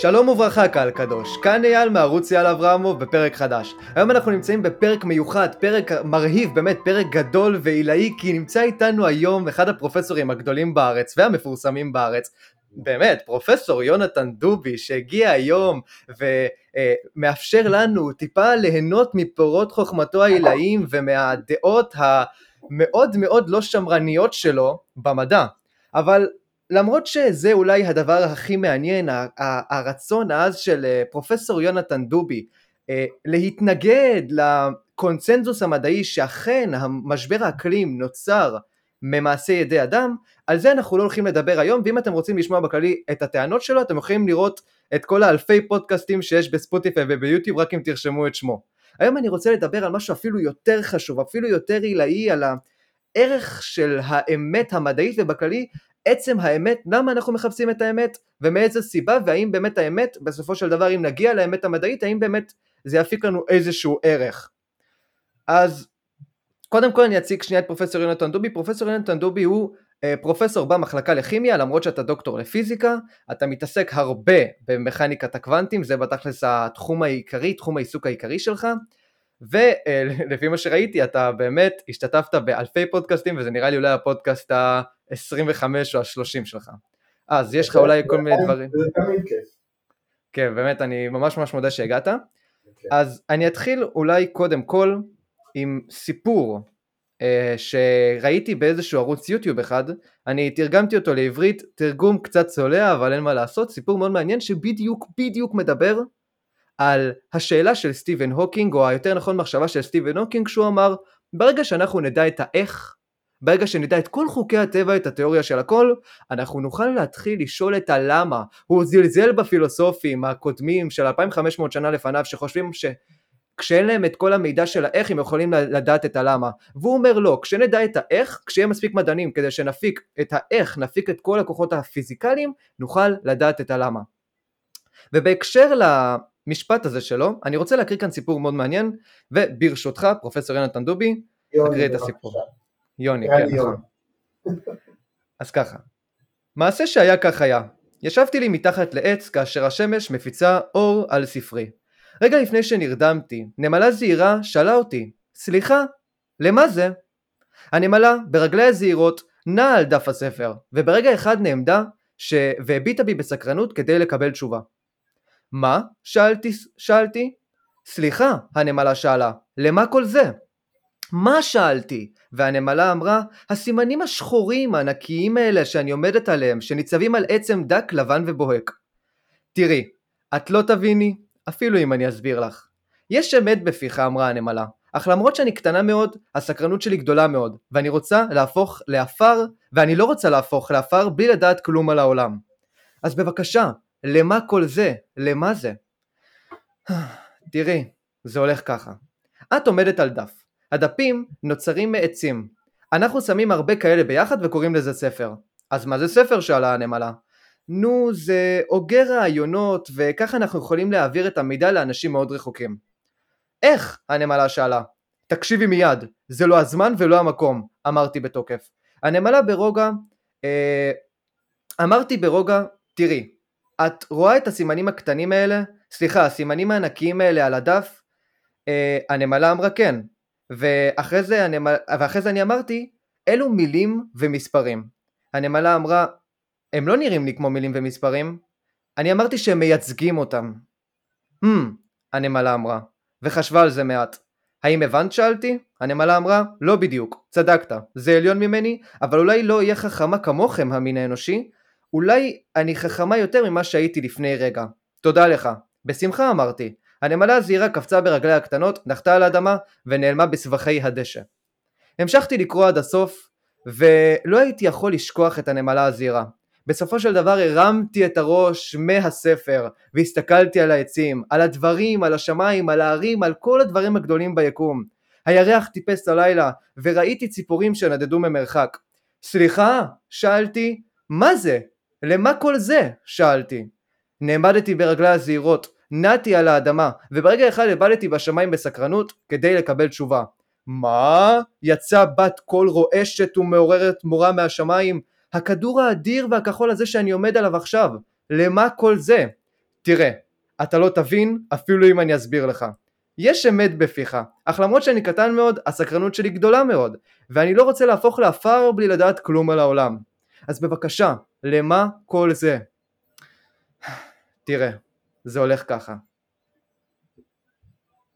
שלום וברכה קהל קדוש, כאן אייל מערוץ אייל אברמוב בפרק חדש. היום אנחנו נמצאים בפרק מיוחד, פרק מרהיב, באמת פרק גדול ועילאי, כי נמצא איתנו היום אחד הפרופסורים הגדולים בארץ והמפורסמים בארץ, באמת, פרופסור יונתן דובי שהגיע היום ומאפשר לנו טיפה ליהנות מפירות חוכמתו העילאיים ומהדעות המאוד מאוד לא שמרניות שלו במדע. אבל למרות שזה אולי הדבר הכי מעניין, הרצון העז של אה, פרופסור יונתן דובי אה, להתנגד לקונצנזוס המדעי שאכן המשבר האקלים נוצר ממעשה ידי אדם, על זה אנחנו לא הולכים לדבר היום, ואם אתם רוצים לשמוע בכללי את הטענות שלו, אתם יכולים לראות את כל האלפי פודקאסטים שיש בספוטיפיי וביוטיוב, רק אם תרשמו את שמו. היום אני רוצה לדבר על משהו אפילו יותר חשוב, אפילו יותר עילאי, על הערך של האמת המדעית ובכללי עצם האמת, למה אנחנו מחפשים את האמת ומאיזה סיבה והאם באמת האמת, בסופו של דבר אם נגיע לאמת המדעית, האם באמת זה יפיק לנו איזשהו ערך. אז קודם כל אני אציג שנייה את פרופסור יונתן דובי, פרופסור יונתן דובי הוא אה, פרופסור במחלקה לכימיה למרות שאתה דוקטור לפיזיקה, אתה מתעסק הרבה במכניקת הקוונטים, זה בתכלס התחום העיקרי, תחום העיסוק העיקרי שלך, ולפי מה שראיתי אתה באמת השתתפת באלפי פודקאסטים וזה נראה לי אולי הפודקאסט ה-25 או ה-30 שלך. אז יש לך אולי כל מיני דברים. זה תמיד כיף. כן, באמת אני ממש ממש מודה שהגעת. אז אני אתחיל אולי קודם כל עם סיפור אה, שראיתי באיזשהו ערוץ יוטיוב אחד, אני תרגמתי אותו לעברית, תרגום קצת צולע אבל אין מה לעשות, סיפור מאוד מעניין שבדיוק בדיוק מדבר על השאלה של סטיבן הוקינג, או היותר נכון מחשבה של סטיבן הוקינג, שהוא אמר, ברגע שאנחנו נדע את האיך, ברגע שנדע את כל חוקי הטבע, את התיאוריה של הכל, אנחנו נוכל להתחיל לשאול את הלמה. הוא זלזל בפילוסופים הקודמים של 2500 שנה לפניו, שחושבים ש... כשאין להם את כל המידע של האיך הם יכולים לדעת את הלמה והוא אומר לא כשנדע את האיך כשיהיה מספיק מדענים כדי שנפיק את האיך נפיק את כל הכוחות הפיזיקליים נוכל לדעת את הלמה ובהקשר המשפט הזה שלו, אני רוצה להקריא כאן סיפור מאוד מעניין, וברשותך, פרופסור יונתן דובי, תקריא את הסיפור. יוני, כן, נכון. אז ככה, מעשה שהיה כך היה, ישבתי לי מתחת לעץ כאשר השמש מפיצה אור על ספרי. רגע לפני שנרדמתי, נמלה זהירה שאלה אותי, סליחה, למה זה? הנמלה, ברגליה הזהירות, נעה על דף הספר, וברגע אחד נעמדה ש... והביטה בי בסקרנות כדי לקבל תשובה. מה? שאלתי, שאלתי. סליחה, הנמלה שאלה, למה כל זה? מה שאלתי? והנמלה אמרה, הסימנים השחורים הענקיים האלה שאני עומדת עליהם, שניצבים על עצם דק לבן ובוהק. תראי, את לא תביני, אפילו אם אני אסביר לך. יש אמת בפיך, אמרה הנמלה, אך למרות שאני קטנה מאוד, הסקרנות שלי גדולה מאוד, ואני רוצה להפוך לעפר, ואני לא רוצה להפוך לעפר בלי לדעת כלום על העולם. אז בבקשה, למה כל זה? למה זה? תראי, זה הולך ככה. את עומדת על דף. הדפים נוצרים מעצים. אנחנו שמים הרבה כאלה ביחד וקוראים לזה ספר. אז מה זה ספר? שאלה הנמלה. נו, זה אוגר רעיונות, וככה אנחנו יכולים להעביר את המידע לאנשים מאוד רחוקים. איך? הנמלה שאלה. תקשיבי מיד, זה לא הזמן ולא המקום, אמרתי בתוקף. הנמלה ברוגע, אה, אמרתי ברוגע, תראי, את רואה את הסימנים הקטנים האלה? סליחה, הסימנים הענקיים האלה על הדף? אה, הנמלה אמרה כן, ואחרי זה, הנמל... ואחרי זה אני אמרתי, אלו מילים ומספרים. הנמלה אמרה, הם לא נראים לי כמו מילים ומספרים. אני אמרתי שהם מייצגים אותם. Hmm, הנמלה אמרה, וחשבה על זה מעט. האם הבנת שאלתי? הנמלה אמרה, לא בדיוק, צדקת, זה עליון ממני, אבל אולי לא אהיה חכמה כמוכם המין האנושי, אולי אני חכמה יותר ממה שהייתי לפני רגע. תודה לך. בשמחה אמרתי. הנמלה הזהירה קפצה ברגליה הקטנות, נחתה על האדמה ונעלמה בסבכי הדשא. המשכתי לקרוא עד הסוף, ולא הייתי יכול לשכוח את הנמלה הזהירה. בסופו של דבר הרמתי את הראש מהספר והסתכלתי על העצים, על הדברים, על השמיים, על ההרים, על כל הדברים הגדולים ביקום. הירח טיפס הלילה וראיתי ציפורים שנדדו ממרחק. סליחה? שאלתי, מה זה? למה כל זה? שאלתי. נעמדתי ברגלי הזהירות, נעתי על האדמה, וברגע אחד הבדתי בשמיים בסקרנות כדי לקבל תשובה. מה? יצא בת קול רועשת ומעוררת מורה מהשמיים. הכדור האדיר והכחול הזה שאני עומד עליו עכשיו. למה כל זה? תראה, אתה לא תבין אפילו אם אני אסביר לך. יש אמת בפיך, אך למרות שאני קטן מאוד, הסקרנות שלי גדולה מאוד, ואני לא רוצה להפוך לעפר בלי לדעת כלום על העולם. אז בבקשה, למה כל זה? תראה, זה הולך ככה.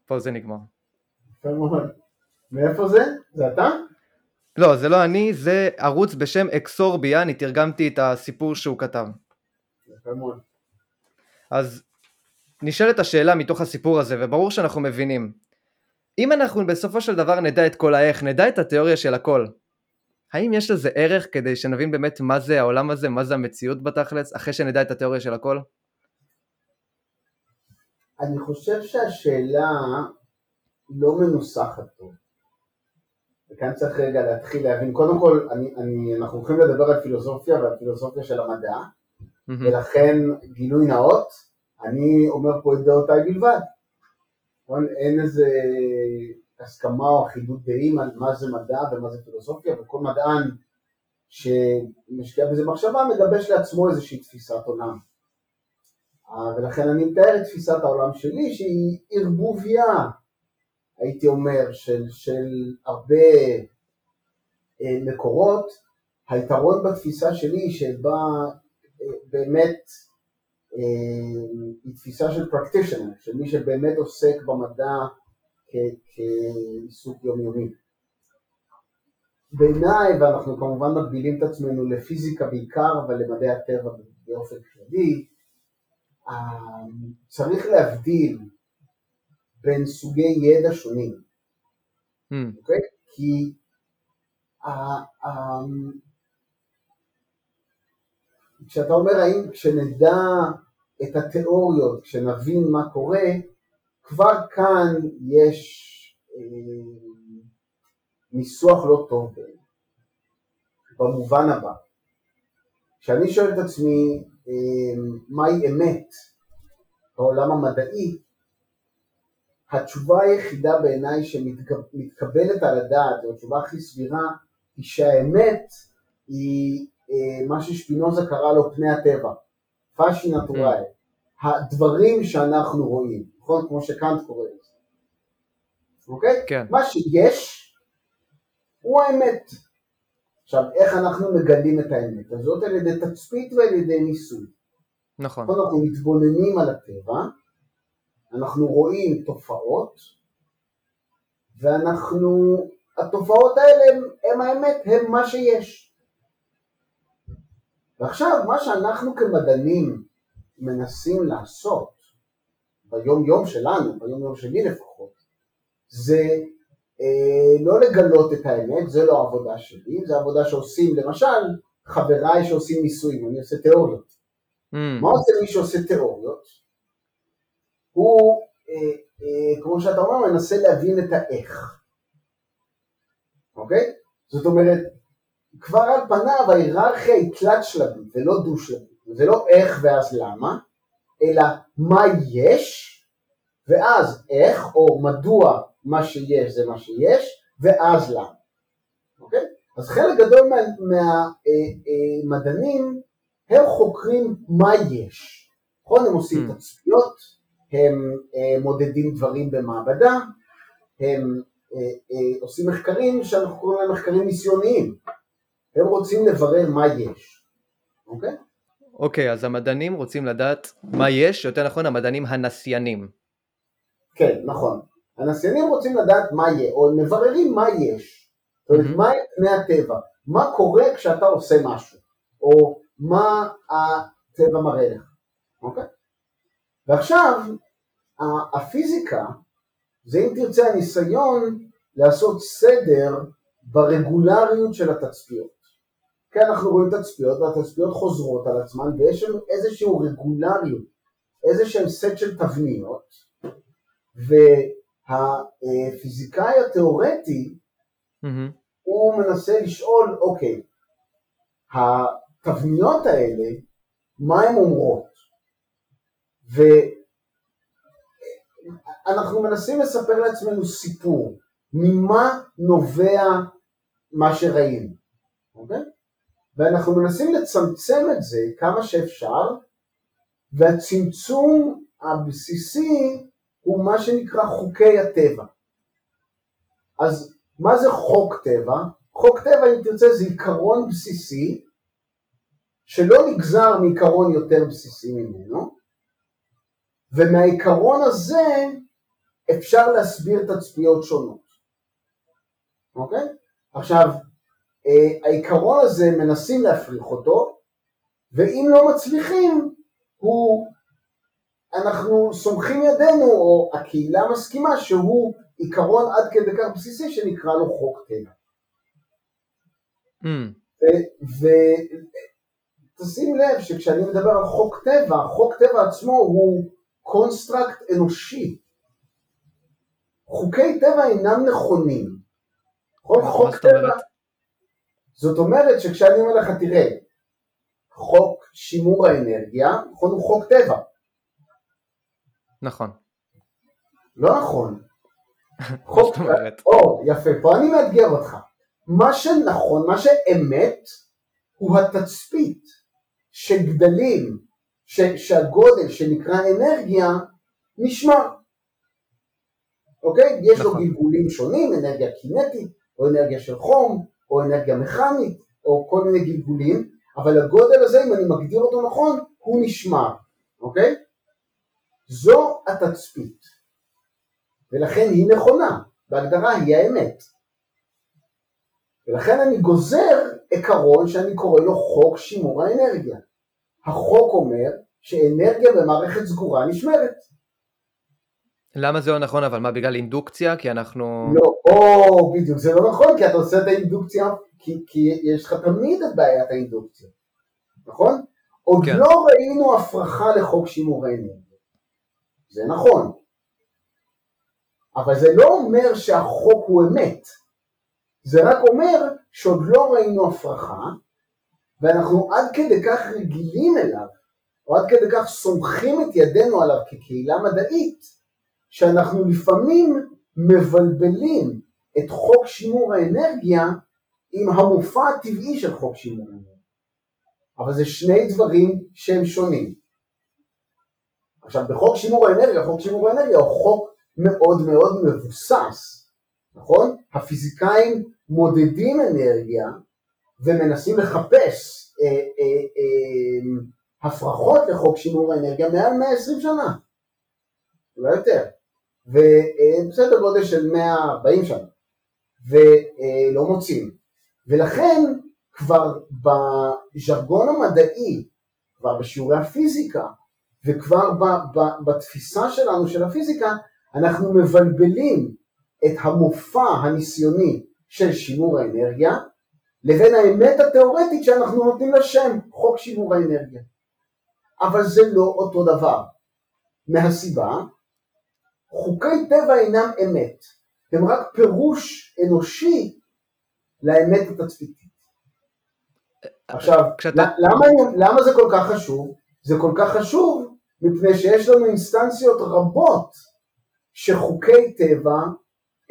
פה זה נגמר. מאיפה זה? זה אתה? לא, זה לא אני, זה ערוץ בשם אקסורביה, אני תרגמתי את הסיפור שהוא כתב. אז נשאלת השאלה מתוך הסיפור הזה, וברור שאנחנו מבינים. אם אנחנו בסופו של דבר נדע את כל האיך, נדע את התיאוריה של הכל, האם יש לזה ערך כדי שנבין באמת מה זה העולם הזה, מה זה המציאות בתכלס, אחרי שנדע את התיאוריה של הכל? אני חושב שהשאלה לא מנוסחת טוב. וכאן צריך רגע להתחיל להבין, קודם כל אני, אני, אנחנו הולכים לדבר על פילוסופיה ועל פילוסופיה של המדע, mm-hmm. ולכן גילוי נאות, אני אומר פה את דעותיי בלבד. אין איזה הסכמה או אחידות דעים על מה זה מדע ומה זה פילוסופיה, וכל מדען שמשקיע בזה מחשבה מגבש לעצמו איזושהי תפיסת עולם. אה, ולכן אני מתאר את תפיסת העולם שלי שהיא ערבוביה, הייתי אומר, של, של הרבה אה, מקורות. היתרון בתפיסה שלי שבה אה, באמת היא תפיסה של practitioner, של מי שבאמת עוסק במדע כעיסוק יומיומי. בעיניי, ואנחנו כמובן מגבילים את עצמנו לפיזיקה בעיקר, אבל למדעי הטבע באופן כללי, צריך להבדיל בין סוגי ידע שונים, mm. okay? כי כשאתה אומר האם כשנדע את התיאוריות, כשנבין מה קורה, כבר כאן יש אה, ניסוח לא טוב במובן הבא. כשאני שואל את עצמי אה, מהי אמת בעולם המדעי, התשובה היחידה בעיניי שמתקבלת על הדעת, או התשובה הכי סבירה, היא שהאמת היא אה, מה ששפינוזה קרא לו פני הטבע, פאשי נטורל, הדברים שאנחנו רואים, נכון? כמו שקאנט קורא לזה, אוקיי? כן. מה שיש הוא האמת. עכשיו, איך אנחנו מגלים את האמת הזאת? על ידי תצפית ועל ידי ניסוי. נכון. אנחנו מתבוננים על הטבע, אנחנו רואים תופעות, ואנחנו, התופעות האלה הם, הם האמת, הם מה שיש. ועכשיו, מה שאנחנו כמדענים מנסים לעשות ביום יום שלנו, ביום יום שלי לפחות, זה אה, לא לגלות את האמת, זה לא העבודה שלי, זה עבודה שעושים למשל חבריי שעושים ניסויים, אני עושה תיאוריות. Mm. מה עושה מי שעושה תיאוריות? הוא, אה, אה, כמו שאתה אומר, מנסה להבין את האיך. אוקיי? זאת אומרת, כבר על פניו ההיררכיה היא תלת שלבית ולא דו שלבית. זה לא איך ואז למה, אלא מה יש ואז איך או מדוע מה שיש זה מה שיש ואז למה. אוקיי? אז חלק גדול מהמדענים מה, אה, אה, הם חוקרים מה יש. נכון? הם עושים mm. תצפיות, הם אה, מודדים דברים במעבדה, הם עושים מחקרים שאנחנו קוראים להם מחקרים ניסיוניים. הם רוצים לברר מה יש. אוקיי? אוקיי, אז המדענים רוצים לדעת מה יש, יותר נכון המדענים הנסיינים. כן, נכון. הנסיינים רוצים לדעת מה יהיה, או הם מבררים מה יש. זאת אומרת, mm-hmm. מה פני הטבע, מה קורה כשאתה עושה משהו, או מה הטבע מראה לך, אוקיי? ועכשיו, הפיזיקה, זה אם תרצה הניסיון לעשות סדר ברגולריות של התצפיות. כי אנחנו רואים תצפיות והתצפיות חוזרות על עצמן ויש לנו איזושהי רגולריות, איזשהם סט של תבניות והפיזיקאי התיאורטי mm-hmm. הוא מנסה לשאול אוקיי, התבניות האלה מה הן אומרות ואנחנו מנסים לספר לעצמנו סיפור ממה נובע מה שראינו, אוקיי? ואנחנו מנסים לצמצם את זה כמה שאפשר והצמצום הבסיסי הוא מה שנקרא חוקי הטבע. אז מה זה חוק טבע? חוק טבע, אם תרצה, זה עיקרון בסיסי שלא נגזר מעיקרון יותר בסיסי ממנו, ומהעיקרון הזה אפשר להסביר תצפיות שונות. אוקיי? עכשיו, אה, העיקרון הזה מנסים להפריך אותו, ואם לא מצליחים, הוא, אנחנו סומכים ידינו, או הקהילה מסכימה שהוא עיקרון עד כדי כך בסיסי שנקרא לו חוק טבע. Mm. ותשים לב שכשאני מדבר על חוק טבע, חוק טבע עצמו הוא construct אנושי. חוקי טבע אינם נכונים. כל חוק טבע... זאת אומרת שכשאני אומר לך, תראה, חוק שימור האנרגיה, נכון, הוא חוק טבע. נכון. לא נכון. חוק, או, יפה, פה אני מאתגר אותך. מה שנכון, מה שאמת, הוא התצפית שגדלים, ש, שהגודל שנקרא אנרגיה נשמר. אוקיי? יש נכון. לו גלגולים שונים, אנרגיה קינטית, או אנרגיה של חום, או אנרגיה מכנית, או כל מיני גלגולים, אבל הגודל הזה, אם אני מגדיר אותו נכון, הוא נשמר, אוקיי? זו התצפית. ולכן היא נכונה, בהגדרה היא האמת. ולכן אני גוזר עקרון שאני קורא לו חוק שימור האנרגיה. החוק אומר שאנרגיה במערכת סגורה נשמרת. למה זה לא נכון אבל מה בגלל אינדוקציה כי אנחנו לא או בדיוק זה לא נכון כי אתה עושה את האינדוקציה כי, כי יש לך תמיד את בעיית האינדוקציה נכון? עוד כן. לא ראינו הפרחה לחוק שימור האנרגיה זה נכון אבל זה לא אומר שהחוק הוא אמת, זה רק אומר שעוד לא ראינו הפרחה, ואנחנו עד כדי כך רגילים אליו, או עד כדי כך סומכים את ידינו עליו כקהילה מדעית, שאנחנו לפעמים מבלבלים את חוק שימור האנרגיה עם המופע הטבעי של חוק שימור האנרגיה. אבל זה שני דברים שהם שונים. עכשיו בחוק שימור האנרגיה, חוק שימור האנרגיה הוא חוק מאוד מאוד מבוסס, נכון? הפיזיקאים מודדים אנרגיה ומנסים לחפש אה, אה, אה, הפרחות לחוק שימור האנרגיה מעל 120 שנה, אולי יותר, ובסדר גודל של 140 שנה, ולא מוצאים. ולכן כבר בז'רגון המדעי, כבר בשיעורי הפיזיקה, וכבר בתפיסה שלנו של הפיזיקה, אנחנו מבלבלים את המופע הניסיוני של שימור האנרגיה לבין האמת התיאורטית שאנחנו נותנים לשם חוק שימור האנרגיה. אבל זה לא אותו דבר. מהסיבה, חוקי טבע אינם אמת, הם רק פירוש אנושי לאמת התצפיתית. עכשיו, כשאתה... למה, למה זה כל כך חשוב? זה כל כך חשוב מפני שיש לנו אינסטנציות רבות שחוקי טבע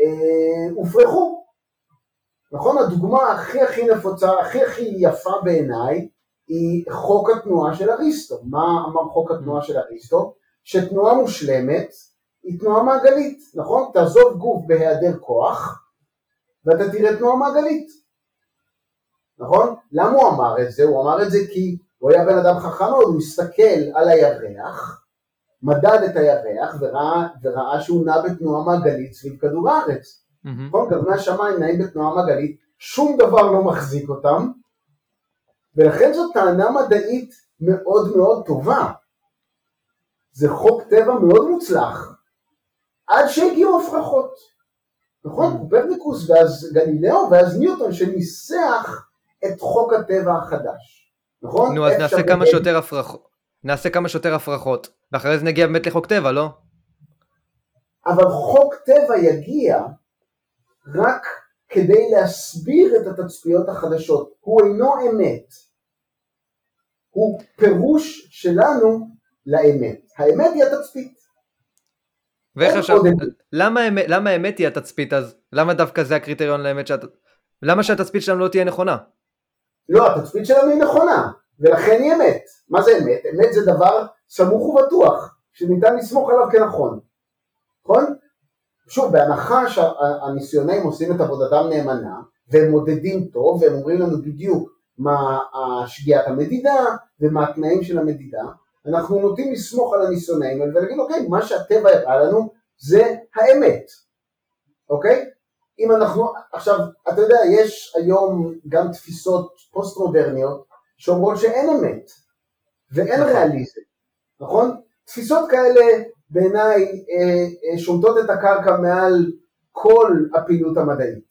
אה, הופרכו. נכון? הדוגמה הכי הכי נפוצה, הכי הכי יפה בעיניי, היא חוק התנועה של אריסטו. מה אמר חוק התנועה של אריסטו? שתנועה מושלמת היא תנועה מעגלית, נכון? תעזוב גוף בהיעדר כוח ואתה תראה תנועה מעגלית, נכון? למה הוא אמר את זה? הוא אמר את זה כי הוא היה בן אדם חכם מאוד, הוא מסתכל על הירח מדד את הירח וראה, וראה שהוא נע בתנועה מעגלית סביב כדור הארץ. נכון? mm גרמי השמיים נעים בתנועה מעגלית, שום דבר לא מחזיק אותם, ולכן זו טענה מדעית מאוד מאוד טובה. זה חוק טבע מאוד מוצלח, עד שהגיעו הפרחות. נכון? קופרניקוס ואז גלילאו ואז ניוטון שניסח את חוק הטבע החדש. נכון? נו אז נעשה כמה שיותר הפרחות. נעשה כמה שיותר הפרחות, ואחרי זה נגיע באמת לחוק טבע, לא? אבל חוק טבע יגיע רק כדי להסביר את התצפיות החדשות. הוא אינו אמת. הוא פירוש שלנו לאמת. האמת היא התצפית. ואיך אפשר, למה, למה האמת היא התצפית אז? למה דווקא זה הקריטריון לאמת שאת... למה שהתצפית שלנו לא תהיה נכונה? לא, התצפית שלנו היא נכונה. ולכן היא אמת. מה זה אמת? אמת זה דבר סמוך ובטוח, שניתן לסמוך עליו כנכון. נכון? שוב, בהנחה שהניסיונאים עושים את עבודתם נאמנה, והם מודדים טוב, והם אומרים לנו בדיוק מה שגיאת המדידה, ומה התנאים של המדידה, אנחנו נוטים לסמוך על הניסיונאים ולהגיד, אוקיי, מה שהטבע הראה לנו זה האמת, אוקיי? אם אנחנו, עכשיו, אתה יודע, יש היום גם תפיסות פוסט מודרניות שאומרות שאין אמת ואין נכון. ריאליזם, נכון? תפיסות כאלה בעיניי אה, אה, שומטות את הקרקע מעל כל הפעילות המדעית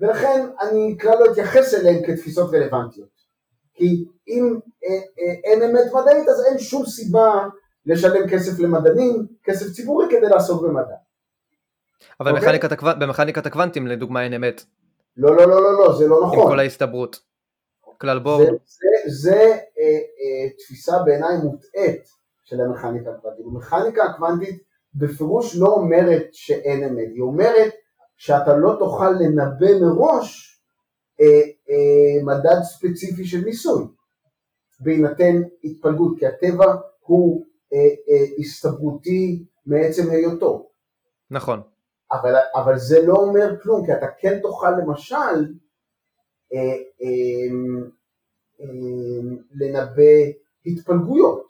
ולכן אני כלל לא אתייחס אליהן כתפיסות רלוונטיות כי אם אה, אה, אין אמת מדעית אז אין שום סיבה לשלם כסף למדענים, כסף ציבורי כדי לעסוק במדע. אבל okay? אוקיי? במכניקת, הקו... במכניקת הקוונטים לדוגמה אין אמת. לא, לא, לא, לא, לא, זה לא נכון. עם כל ההסתברות. כלל בור. זה, זה, זה אה, אה, תפיסה בעיניי מוטעית של המכניקה הקוונטית. המכניקה הקוונטית בפירוש לא אומרת שאין אמת, היא אומרת שאתה לא תוכל לנבא מראש אה, אה, מדד ספציפי של ניסוי, בהינתן התפלגות, כי הטבע הוא אה, אה, הסתברותי מעצם היותו. נכון. אבל, אבל זה לא אומר כלום, כי אתה כן תוכל למשל אה, אה, אה, לנבא התפלגויות,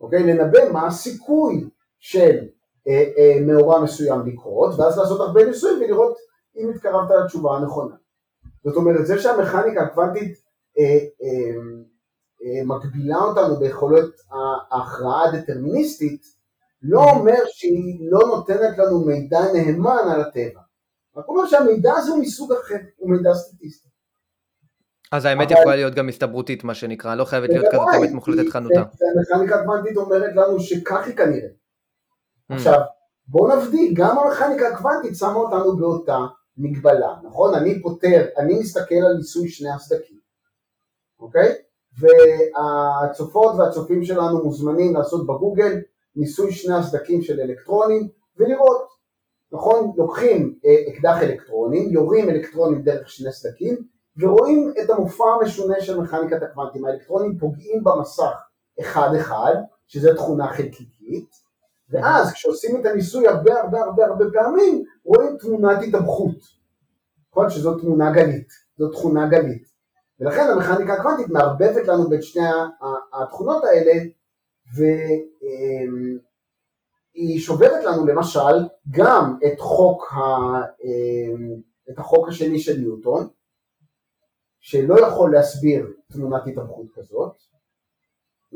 אוקיי? לנבא מה הסיכוי של אה, אה, מאורע מסוים לקרות, ואז לעשות הרבה ניסויים ולראות אם התקרבת לתשובה הנכונה. זאת אומרת, זה שהמכניקה הקוונטית אה, אה, אה, מגבילה אותנו ביכולות ההכרעה הדטרמיניסטית, לא אומר שהיא לא נותנת לנו מידע נאמן על הטבע. רק אומר שהמידע הזה הוא מסוג אחר, הוא מידע סטטיסטי. אז האמת אבל... יכולה להיות גם הסתברותית מה שנקרא, לא חייבת להיות כזאת אמת מוחלטת חנותה. המכניקה הקוונטית אומרת לנו שכך היא כנראה. Mm. עכשיו, בואו נבדיל, גם המכניקה הקוונטית שמה אותנו באותה מגבלה, נכון? אני פותר, אני מסתכל על ניסוי שני הסדקים, אוקיי? והצופות והצופים שלנו מוזמנים לעשות בגוגל ניסוי שני הסדקים של אלקטרונים ולראות, נכון? לוקחים אה, אקדח אלקטרונים, יורים אלקטרונים דרך שני סדקים ורואים את המופע המשונה של מכניקת הקוונטים, האלקטרונים פוגעים במסך אחד אחד, שזה תכונה חלקיקית, ואז כשעושים את הניסוי הרבה הרבה הרבה הרבה פעמים, רואים תמונת התאבכות, נכון? שזו תמונה גלית, זו תכונה גלית. ולכן המכניקה הקוונטית מערבבת לנו בין שני התכונות האלה והיא שוברת לנו למשל גם את חוק, ה, את החוק השני של ניוטון שלא יכול להסביר תמונת התארכות כזאת,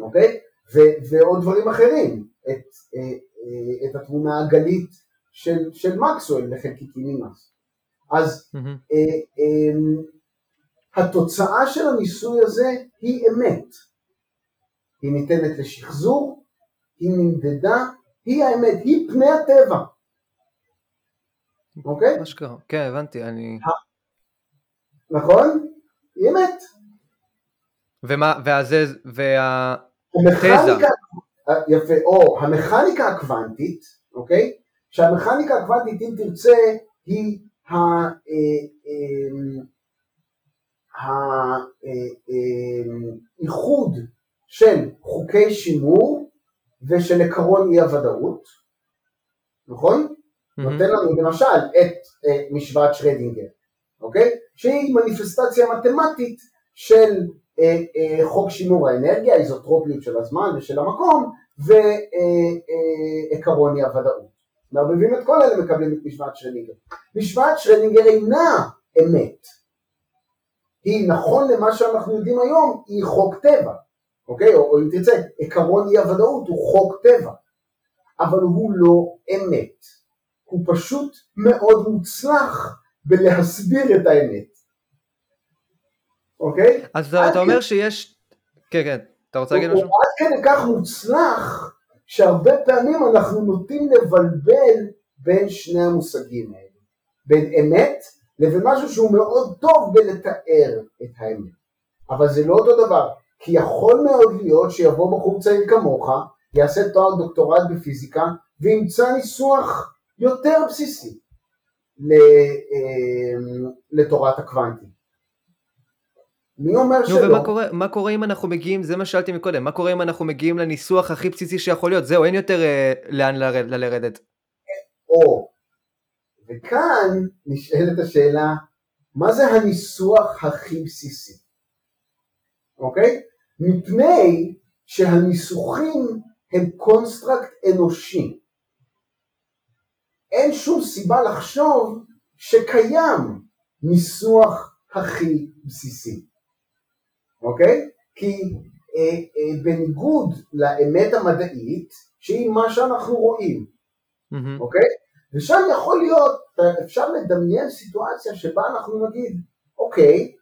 אוקיי? ו, ועוד דברים אחרים, את, את התמונה הגלית של, של מקסואל לחלקיקים ממס. אז mm-hmm. התוצאה של הניסוי הזה היא אמת. היא ניתנת לשחזור, היא נמדדה, היא האמת, היא פני הטבע. אוקיי? מה שקרה, כן הבנתי, אני... נכון? היא אמת. ומה, והזה, וה... המכניקה, יפה, או המכניקה הקוונטית, אוקיי? שהמכניקה הקוונטית אם תרצה היא ה... אה, אה, האיחוד של חוקי שימור ושל עקרון אי הוודאות, נכון? Mm-hmm. נותן לנו למשל את אה, משוואת שרדינגר, אוקיי? שהיא מניפסטציה מתמטית של אה, אה, חוק שימור האנרגיה, האיזוטרופיות של הזמן ושל המקום ועקרון אי הוודאות. מערבבים את כל אלה מקבלים את משוואת שרדינגר. משוואת שרדינגר אינה אמת, היא נכון למה שאנחנו יודעים היום, היא חוק טבע, אוקיי? או, או אם תרצה, עקרון אי הוודאות הוא חוק טבע, אבל הוא לא אמת, הוא פשוט מאוד מוצלח בלהסביר את האמת, אוקיי? אז אתה אומר שיש, כן כן, אתה רוצה להגיד משהו? הוא עד כדי כך מוצלח, שהרבה פעמים אנחנו נוטים לבלבל בין שני המושגים האלה, בין אמת לבין משהו שהוא מאוד טוב בלתאר את האמת. אבל זה לא אותו דבר, כי יכול מאוד להיות שיבוא בחור צעיר כמוך, יעשה תואר דוקטורט בפיזיקה, וימצא ניסוח יותר בסיסי אמ, לתורת הקוונטים. מי אומר נו, שלא? ומה קורה, מה קורה אם אנחנו מגיעים, זה מה שאלתי מקודם, מה קורה אם אנחנו מגיעים לניסוח הכי בסיסי שיכול להיות, זהו, אין יותר אה, לאן לרד, לרדת. או. וכאן נשאלת השאלה, מה זה הניסוח הכי בסיסי? אוקיי? מפני שהניסוחים הם construct אנושי. אין שום סיבה לחשוב שקיים ניסוח הכי בסיסי, אוקיי? כי אה, אה, בניגוד לאמת המדעית, שהיא מה שאנחנו רואים, מהמם. אוקיי? ושם יכול להיות, אפשר לדמיין סיטואציה שבה אנחנו נגיד, אוקיי,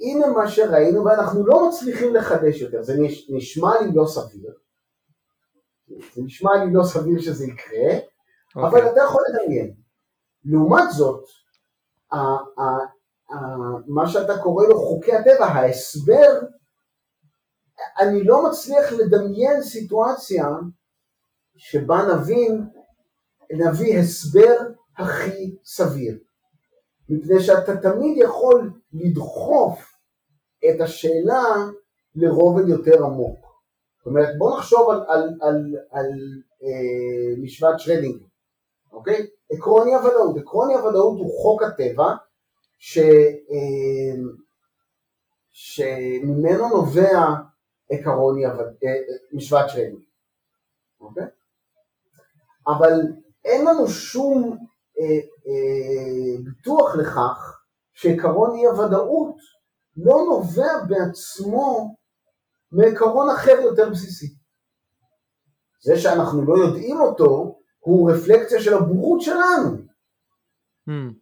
הנה מה שראינו ואנחנו לא מצליחים לחדש יותר, זה נש, נשמע לי לא סביר, זה נשמע לי לא סביר שזה יקרה, אבל אוקיי. אתה יכול לדמיין. לעומת זאת, ה- ה- ה- מה שאתה קורא לו חוקי הטבע, ההסבר, אני לא מצליח לדמיין סיטואציה שבה נבין, נביא הסבר הכי סביר. מפני שאתה תמיד יכול לדחוף את השאלה לרובד יותר עמוק. זאת אומרת, בוא נחשוב על, על, על, על אה, משוואת שרדינגר, אוקיי? עקרון אי הוודאות. עקרון אי הוודאות הוא חוק הטבע ש, אה, שממנו נובע הוודאות, אה, משוואת שרדינגר, אוקיי? אבל אין לנו שום אה, אה, ביטוח לכך שעקרון אי הוודאות לא נובע בעצמו מעקרון אחר יותר בסיסי. זה שאנחנו לא יודעים אותו הוא רפלקציה של הבורות שלנו, מהמם.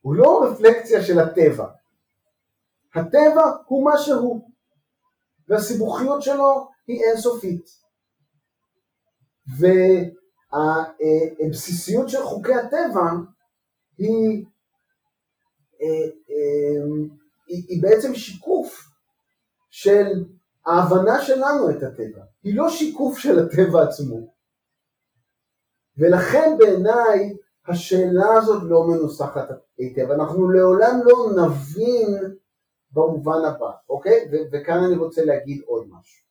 הוא לא רפלקציה של הטבע. הטבע הוא מה שהוא, והסיבוכיות שלו היא אינסופית. והבסיסיות של חוקי הטבע היא, היא, היא בעצם שיקוף של ההבנה שלנו את הטבע, היא לא שיקוף של הטבע עצמו. ולכן בעיניי השאלה הזאת לא מנוסחת היטב, אנחנו לעולם לא נבין במובן הבא, אוקיי? ו- וכאן אני רוצה להגיד עוד משהו.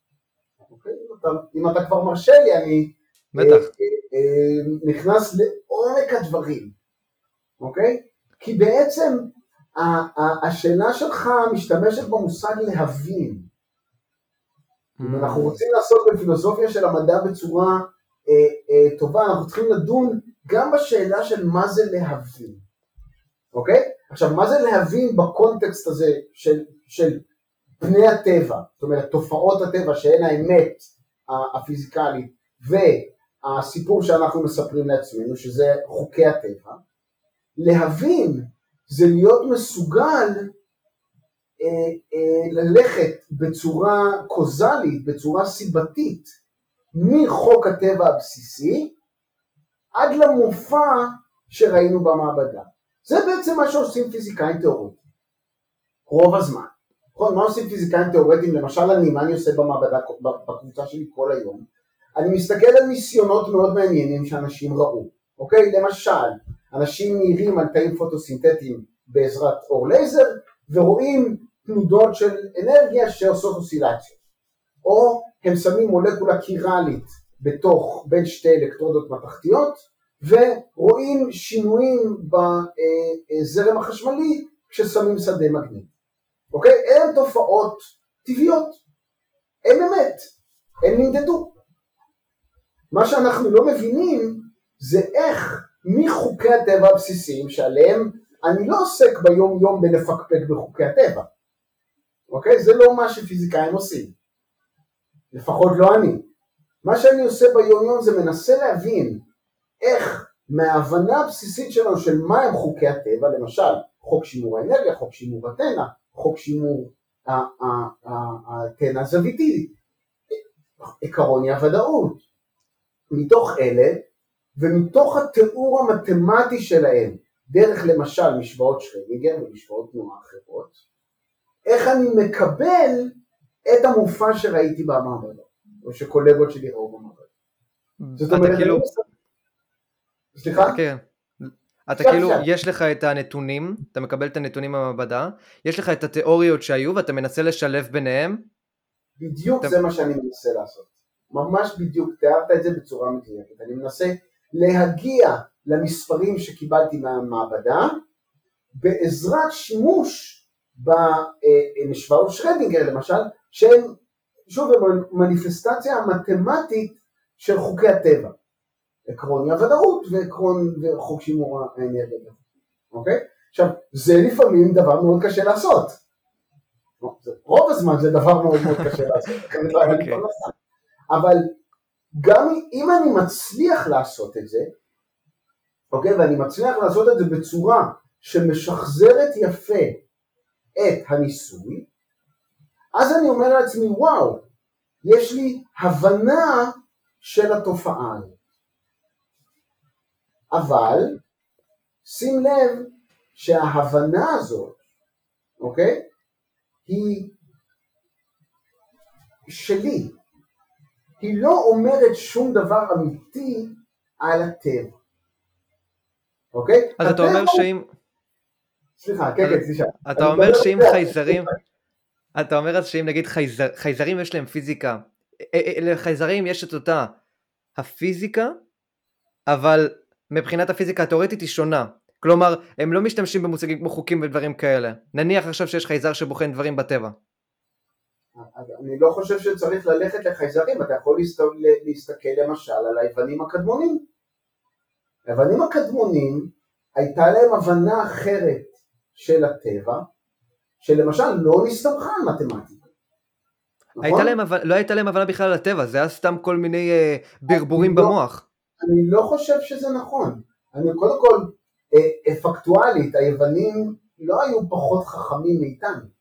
אוקיי? אם, אתה, אם אתה כבר מרשה לי, אני בטח. אה, אה, נכנס לעומק הדברים, אוקיי? כי בעצם השאלה שלך משתמשת במושג להבין. אם אנחנו רוצים לעסוק בפילוסופיה של המדע בצורה אה, אה, טובה, אנחנו צריכים לדון גם בשאלה של מה זה להבין, אוקיי? עכשיו, מה זה להבין בקונטקסט הזה של, של פני הטבע, זאת אומרת, תופעות הטבע שהן האמת הפיזיקלית והסיפור שאנחנו מספרים לעצמנו, שזה חוקי הטבע, להבין זה להיות מסוגל אה, אה, ללכת בצורה קוזלית, בצורה סיבתית, מחוק הטבע הבסיסי עד למופע שראינו במעבדה. זה בעצם מה שעושים פיזיקאים תיאורטיים, רוב הזמן. נכון, מה עושים פיזיקאים תיאורטיים? למשל אני, מה אני עושה במעבדה בקבוצה שלי כל היום? אני מסתכל על ניסיונות מאוד מעניינים שאנשים ראו, אוקיי? למשל, אנשים מאירים על תאים פוטוסינתטיים בעזרת אור לייזר ורואים תנודות של אנרגיה שעושות אוסילציות. או הם שמים מולקולה קירלית בתוך, בין שתי אלקטרודות מתכתיות ורואים שינויים בזרם החשמלי כששמים שדה מגנטי. אוקיי? אלה תופעות טבעיות, הם אמת, הם נמדדו. מה שאנחנו לא מבינים זה איך מחוקי הטבע הבסיסיים שעליהם אני לא עוסק ביום יום בלפקפק בחוקי הטבע, אוקיי? זה לא מה שפיזיקאים עושים, לפחות לא אני. מה שאני עושה ביום יום זה מנסה להבין איך מההבנה הבסיסית שלנו של מה הם חוקי הטבע, למשל חוק שימור האנרגיה, חוק שימור הטנא, חוק שימור הטנא הזוויתי, עקרון הוודאות, מתוך אלה ומתוך התיאור המתמטי שלהם, דרך למשל משוואות שרדינגר ומשוואות תנועה אחרות, איך אני מקבל את המופע שראיתי במעבדה, או שקולגות שלי ראו במעבדה. זאת אתה אומרת, כאילו, אני- סליחה? כן. אתה כאילו, יש לך את הנתונים, אתה מקבל את הנתונים מהמעבדה, יש לך את התיאוריות שהיו ואתה מנסה לשלב ביניהם. בדיוק זה מה שאני מנסה לעשות. ממש בדיוק, תיארת את זה בצורה מדויקת. אני מנסה להגיע למספרים שקיבלתי מהמעבדה בעזרת שימוש במשוואות שרדינגר למשל, שהם שוב מניפסטציה המתמטית של חוקי הטבע. עקרון הוודאות ועקרון וחוק שימור האנרגיה. אוקיי? עכשיו, זה לפעמים דבר מאוד קשה לעשות. רוב הזמן זה דבר מאוד מאוד קשה לעשות. אוקיי. אבל גם אם אני מצליח לעשות את זה, אוקיי, ואני מצליח לעשות את זה בצורה שמשחזרת יפה את הניסוי, אז אני אומר לעצמי, וואו, יש לי הבנה של התופעה הזאת. אבל שים לב שההבנה הזאת, אוקיי, היא שלי, היא לא אומרת שום דבר אמיתי על הטבע, אוקיי? אז אתה אומר שאם... סליחה, כן, כן, סליחה. אתה אומר שאם חייזרים... אתה אומר אז שאם נגיד חייזר, חייזרים יש להם פיזיקה, אה, אה, לחייזרים יש את אותה הפיזיקה, אבל מבחינת הפיזיקה התאורטית היא שונה. כלומר, הם לא משתמשים במושגים כמו חוקים ודברים כאלה. נניח עכשיו שיש חייזר שבוחן דברים בטבע. אני לא חושב שצריך ללכת לחייזרים, אתה יכול להסתכל למשל על היוונים הקדמונים. היוונים הקדמונים הייתה להם הבנה אחרת של הטבע, שלמשל לא נסתמכה על מתמטיקה. נכון? הייתה להם, לא הייתה להם הבנה בכלל על הטבע, זה היה סתם כל מיני אה, ברבורים לא, במוח. אני לא חושב שזה נכון. אני קודם כל, אה, פקטואלית, היוונים לא היו פחות חכמים מאיתנו.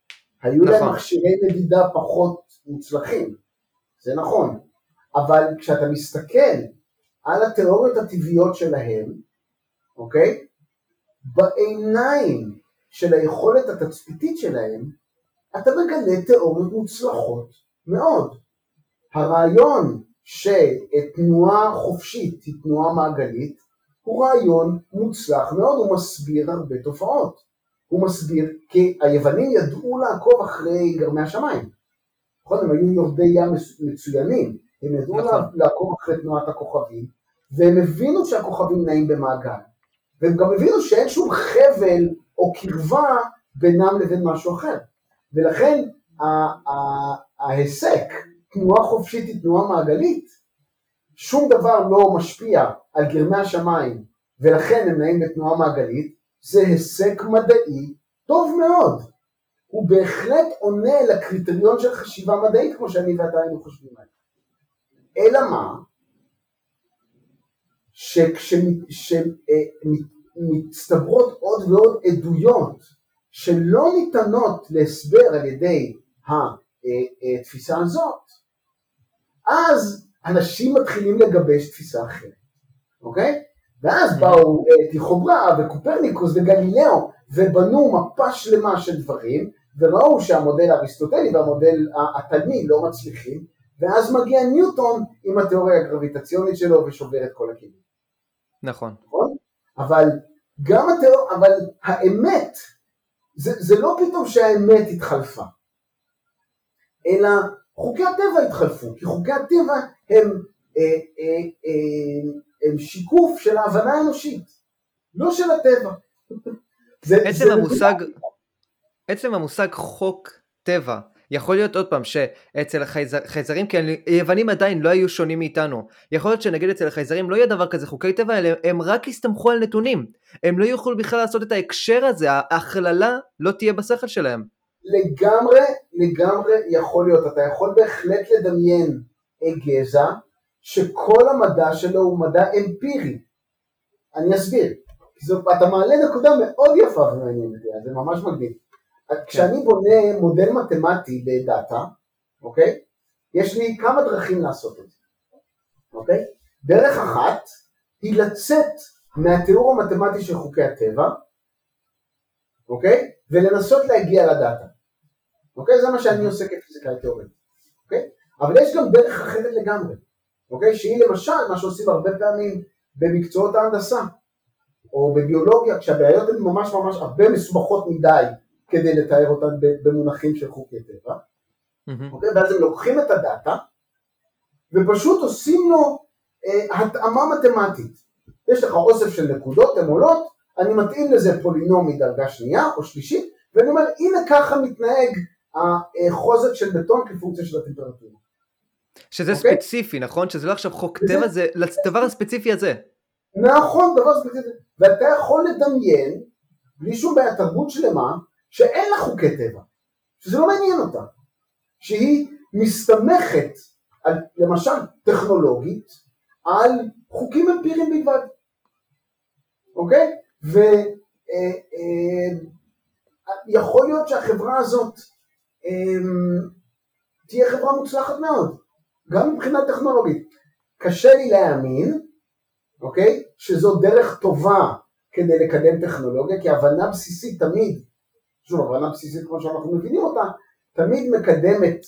היו נכון. להם מכשירי מדידה פחות מוצלחים, זה נכון. אבל כשאתה מסתכל על התיאוריות הטבעיות שלהם, אוקיי? בעיניים של היכולת התצפיתית שלהם, אתה מגלה תיאוריות מוצלחות מאוד. הרעיון שתנועה חופשית היא תנועה מעגלית הוא רעיון מוצלח מאוד, הוא מסביר הרבה תופעות. הוא מסביר כי היוונים ידעו לעקוב אחרי גרמי השמיים. נכון, הם היו יורדי ים מצוינים, הם ידעו נכון. לעקוב אחרי תנועת הכוכבים, והם הבינו שהכוכבים נעים במעגל. והם גם הבינו שאין שום חבל או קרבה בינם לבין משהו אחר. ולכן ההיסק תנועה חופשית היא תנועה מעגלית, שום דבר לא משפיע על גרמי השמיים ולכן הם נעים בתנועה מעגלית, זה היסק מדעי טוב מאוד. הוא בהחלט עונה לקריטריון של חשיבה מדעית כמו שאני ואתה היינו חושבים עליו. אלא מה? שכשמצטברות עוד ועוד עדויות שלא ניתנות להסבר על ידי התפיסה הזאת, אז אנשים מתחילים לגבש תפיסה אחרת, אוקיי? ואז באו טיכוברה וקופרניקוס וגלילאו ובנו מפה שלמה של דברים וראו שהמודל האריסטוטלי והמודל התלמי לא מצליחים ואז מגיע ניוטון עם התיאוריה הגרביטציונית שלו ושובר את כל הכלים. נכון. נכון? אבל גם התיאוריה, אבל האמת, זה, זה לא פתאום שהאמת התחלפה, אלא חוקי הטבע התחלפו, כי חוקי הטבע הם, אה, אה, אה, הם שיקוף של ההבנה האנושית, לא של הטבע. זה, עצם, זה המושג, עצם המושג חוק טבע יכול להיות עוד פעם שאצל החייזרים, כי היוונים עדיין לא היו שונים מאיתנו. יכול להיות שנגיד אצל החייזרים לא יהיה דבר כזה חוקי טבע, אלא הם רק יסתמכו על נתונים. הם לא יוכלו בכלל לעשות את ההקשר הזה, ההכללה לא תהיה בשכל שלהם. לגמרי, לגמרי יכול להיות. אתה יכול בהחלט לדמיין גזע שכל המדע שלו הוא מדע אמפירי. אני אסביר. זאת, אתה מעלה נקודה מאוד יפה ומעניינת, זה ממש מגניב. כן. כשאני בונה מודל מתמטי לדאטה, אוקיי? יש לי כמה דרכים לעשות את זה, אוקיי? דרך אחת היא לצאת מהתיאור המתמטי של חוקי הטבע, אוקיי? ולנסות להגיע לדאטה. אוקיי? זה מה שאני עושה כפיזיקאי תיאורטי, אוקיי? אבל יש גם דרך אחרת לגמרי, אוקיי? שהיא למשל מה שעושים הרבה פעמים במקצועות ההנדסה, או בביולוגיה, כשהבעיות הן ממש ממש הרבה מסובכות מדי כדי לתאר אותן במונחים של חוקי טבע, mm-hmm. אוקיי? ואז הם לוקחים את הדאטה ופשוט עושים לו אה, התאמה מתמטית. יש לך אוסף של נקודות, הן עולות, אני מתאים לזה פולינום מדרגה שנייה או שלישית, ואני אומר הנה ככה מתנהג החוזק של בטון כפונקציה של הטמפרטורה. שזה okay? אוקיי? ספציפי, נכון? שזה לא עכשיו חוק טבע, זה לדבר הספציפי הזה. נכון, דבר ספציפי. ואתה יכול לדמיין, בלי שום בעיה, תרבות שלמה, שאין לה חוקי טבע, שזה לא מעניין אותה, שהיא מסתמכת, על, למשל טכנולוגית, על חוקים אמפיריים בלבד, אוקיי? ויכול אה, אה, להיות שהחברה הזאת אה, תהיה חברה מוצלחת מאוד, גם מבחינה טכנולוגית. קשה לי להאמין, אוקיי? שזו דרך טובה כדי לקדם טכנולוגיה, כי הבנה בסיסית תמיד, שוב, הבנה בסיסית כמו שאנחנו מבינים אותה, תמיד מקדמת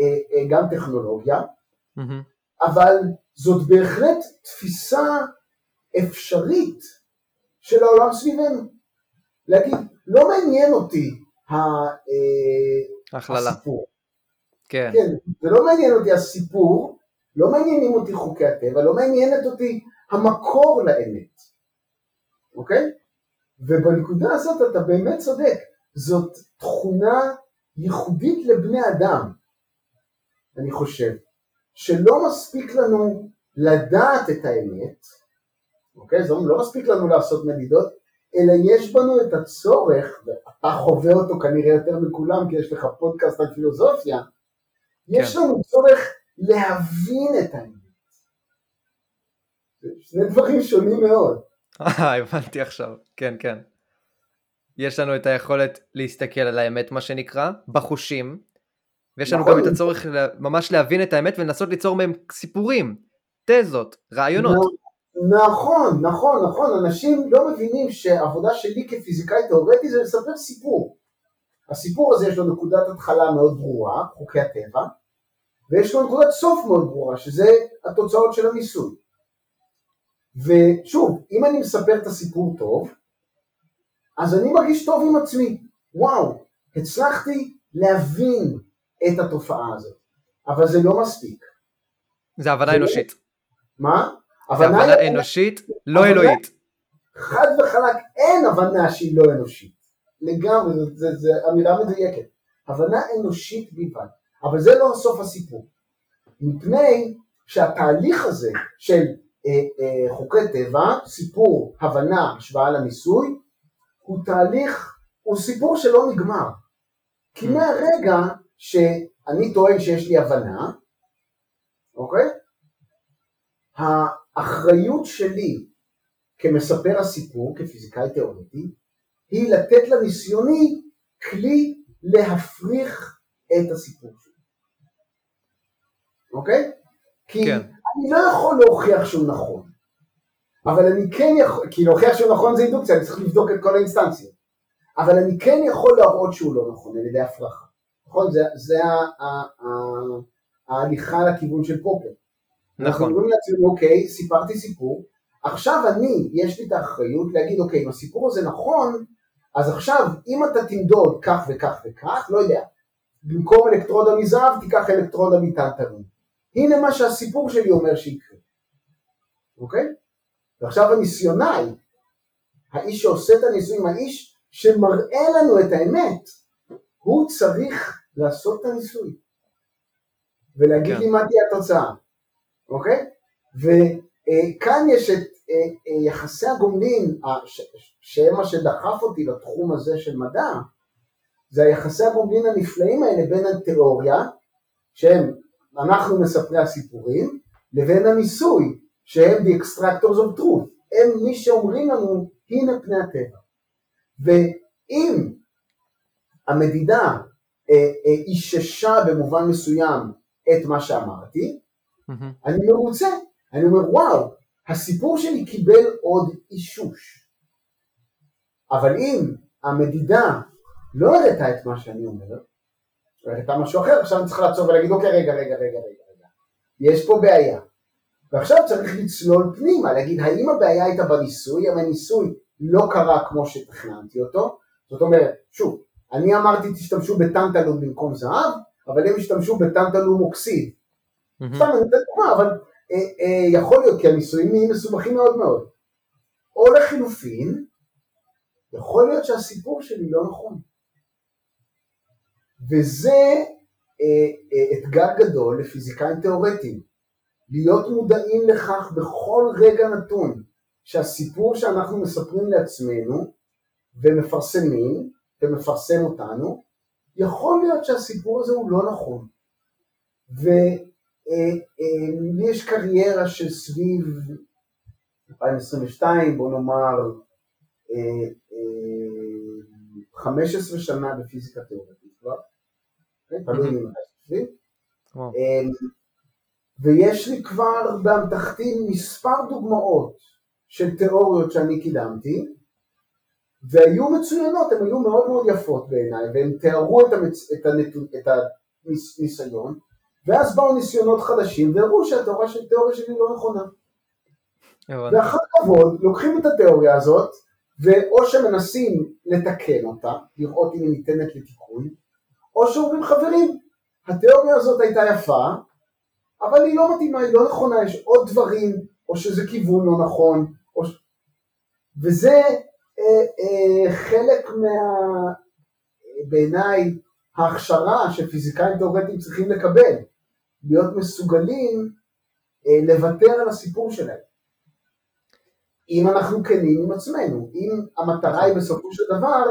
אה, אה, גם טכנולוגיה, mm-hmm. אבל זאת בהחלט תפיסה אפשרית של העולם סביבנו. להגיד, לא מעניין אותי אה, הסיפור. כן. כן, זה לא מעניין אותי הסיפור, לא מעניינים אותי חוקי הטבע, לא מעניינת אותי המקור לאמת, אוקיי? ובנקודה הזאת אתה באמת צודק, זאת תכונה ייחודית לבני אדם, אני חושב, שלא מספיק לנו לדעת את האמת, אוקיי? זה לא מספיק לנו לעשות מדידות, אלא יש בנו את הצורך, ואתה חווה אותו כנראה יותר מכולם כי יש לך פודקאסט על פילוסופיה, יש כן. לנו צורך להבין את האמת. שני דברים שונים מאוד. אה, הבנתי עכשיו, כן, כן. יש לנו את היכולת להסתכל על האמת, מה שנקרא, בחושים, ויש לנו נכון. גם את הצורך ממש להבין את האמת ולנסות ליצור מהם סיפורים, תזות, רעיונות. נכון, נכון, נכון, אנשים לא מבינים שהעבודה שלי כפיזיקאי תאורטי זה לספר סיפור. הסיפור הזה יש לו נקודת התחלה מאוד ברורה, חוקי הטבע, ויש לו נקודת סוף מאוד ברורה, שזה התוצאות של הניסוי. ושוב, אם אני מספר את הסיפור טוב, אז אני מרגיש טוב עם עצמי. וואו, הצלחתי להבין את התופעה הזאת. אבל זה לא מספיק. זה הבנה לא- אנושית. מה? זה הבנה אנושית, לא אלוהית. חד וחלק, אין הבנה שהיא לא אנושית. לגמרי, זו אמירה מדויקת. הבנה אנושית בלבד. אבל זה לא סוף הסיפור. מפני שהתהליך הזה של אה, אה, חוקי טבע, סיפור, הבנה, השוואה לניסוי, הוא תהליך, הוא סיפור שלא נגמר. כי mm. מהרגע שאני טוען שיש לי הבנה, אוקיי? האחריות שלי כמספר הסיפור, כפיזיקאי תיאורטי, היא לתת לניסיוני כלי להפריך את הסיפור שלי. אוקיי? כי כן. אני לא יכול להוכיח שהוא נכון, אבל אני כן יכול, כי להוכיח שהוא נכון זה אינדוקציה, אני צריך לבדוק את כל האינסטנציות, אבל אני כן יכול להראות שהוא לא נכון על ידי הפרחה, נכון? זה, זה ההליכה לכיוון של פופר. נכון. אנחנו אומרים לעצמנו, אוקיי, סיפרתי סיפור, עכשיו אני, יש לי את האחריות להגיד, אוקיי, אם הסיפור הזה נכון, אז עכשיו, אם אתה תמדוד כך וכך וכך, לא יודע, במקום אלקטרודה מזהב, תיקח אלקטרודה מטנטרון. הנה מה שהסיפור שלי אומר שיקרה, אוקיי? ועכשיו הניסיונאי, האיש שעושה את הניסויים, האיש שמראה לנו את האמת, הוא צריך לעשות את הניסוי ולהגיד כן. לי מה תהיה התוצאה, אוקיי? וכאן יש את יחסי הגומלין, שהם מה שדחף אותי לתחום הזה של מדע, זה היחסי הגומלין הנפלאים האלה בין התיאוריה, שהם אנחנו מספרי הסיפורים, לבין הניסוי, שהם the extractors of truth, הם מי שאומרים לנו הנה פני הטבע. ואם המדידה אה, אה, איששה במובן מסוים את מה שאמרתי, mm-hmm. אני מרוצה, אני אומר וואו, הסיפור שלי קיבל עוד אישוש. אבל אם המדידה לא הראתה את מה שאני אומר, הייתה משהו אחר, עכשיו אני צריך לעצור ולהגיד אוקיי רגע רגע רגע רגע רגע, יש פה בעיה. ועכשיו צריך לצלול פנימה, להגיד האם הבעיה הייתה בניסוי, האם הניסוי לא קרה כמו שתכננתי אותו, זאת אומרת, שוב, אני אמרתי תשתמשו בטנטלום במקום זהב, אבל הם השתמשו בטנטלום אוקסיד. סתם אני נותן דוגמה, אבל יכול להיות כי הניסויים נהיים מסובכים מאוד מאוד. או לחילופין, יכול להיות שהסיפור שלי לא נכון. וזה אה, אה, אתגר גדול לפיזיקאים תיאורטיים. להיות מודעים לכך בכל רגע נתון שהסיפור שאנחנו מספרים לעצמנו ומפרסמים ומפרסם אותנו, יכול להיות שהסיפור הזה הוא לא נכון. אה, יש קריירה של סביב 2022, בוא נאמר 15 שנה בפיזיקה תיאורטית כבר, תלוי מתי חושבים. אמ, ויש לי כבר באמתחתי מספר דוגמאות של תיאוריות שאני קידמתי, והיו מצוינות, הן היו מאוד מאוד יפות בעיניי, והן תיארו את, המצ... את, הנתו... את הניסיון, ואז באו ניסיונות חדשים והראו שהתיאוריה של התיאוריה שלי לא נכונה. ואחר כבוד לוקחים את התיאוריה הזאת, ואו שמנסים לתקן אותה, לראות אם היא ניתנת לתיקון, או שאומרים חברים, התיאוריה הזאת הייתה יפה, אבל היא לא מתאימה, היא לא נכונה, יש עוד דברים, או שזה כיוון לא נכון, או... וזה אה, אה, חלק מה... בעיניי ההכשרה שפיזיקאים תאורטיים צריכים לקבל, להיות מסוגלים אה, לוותר על הסיפור שלהם. אם אנחנו כנים עם עצמנו, אם המטרה היא בסופו של דבר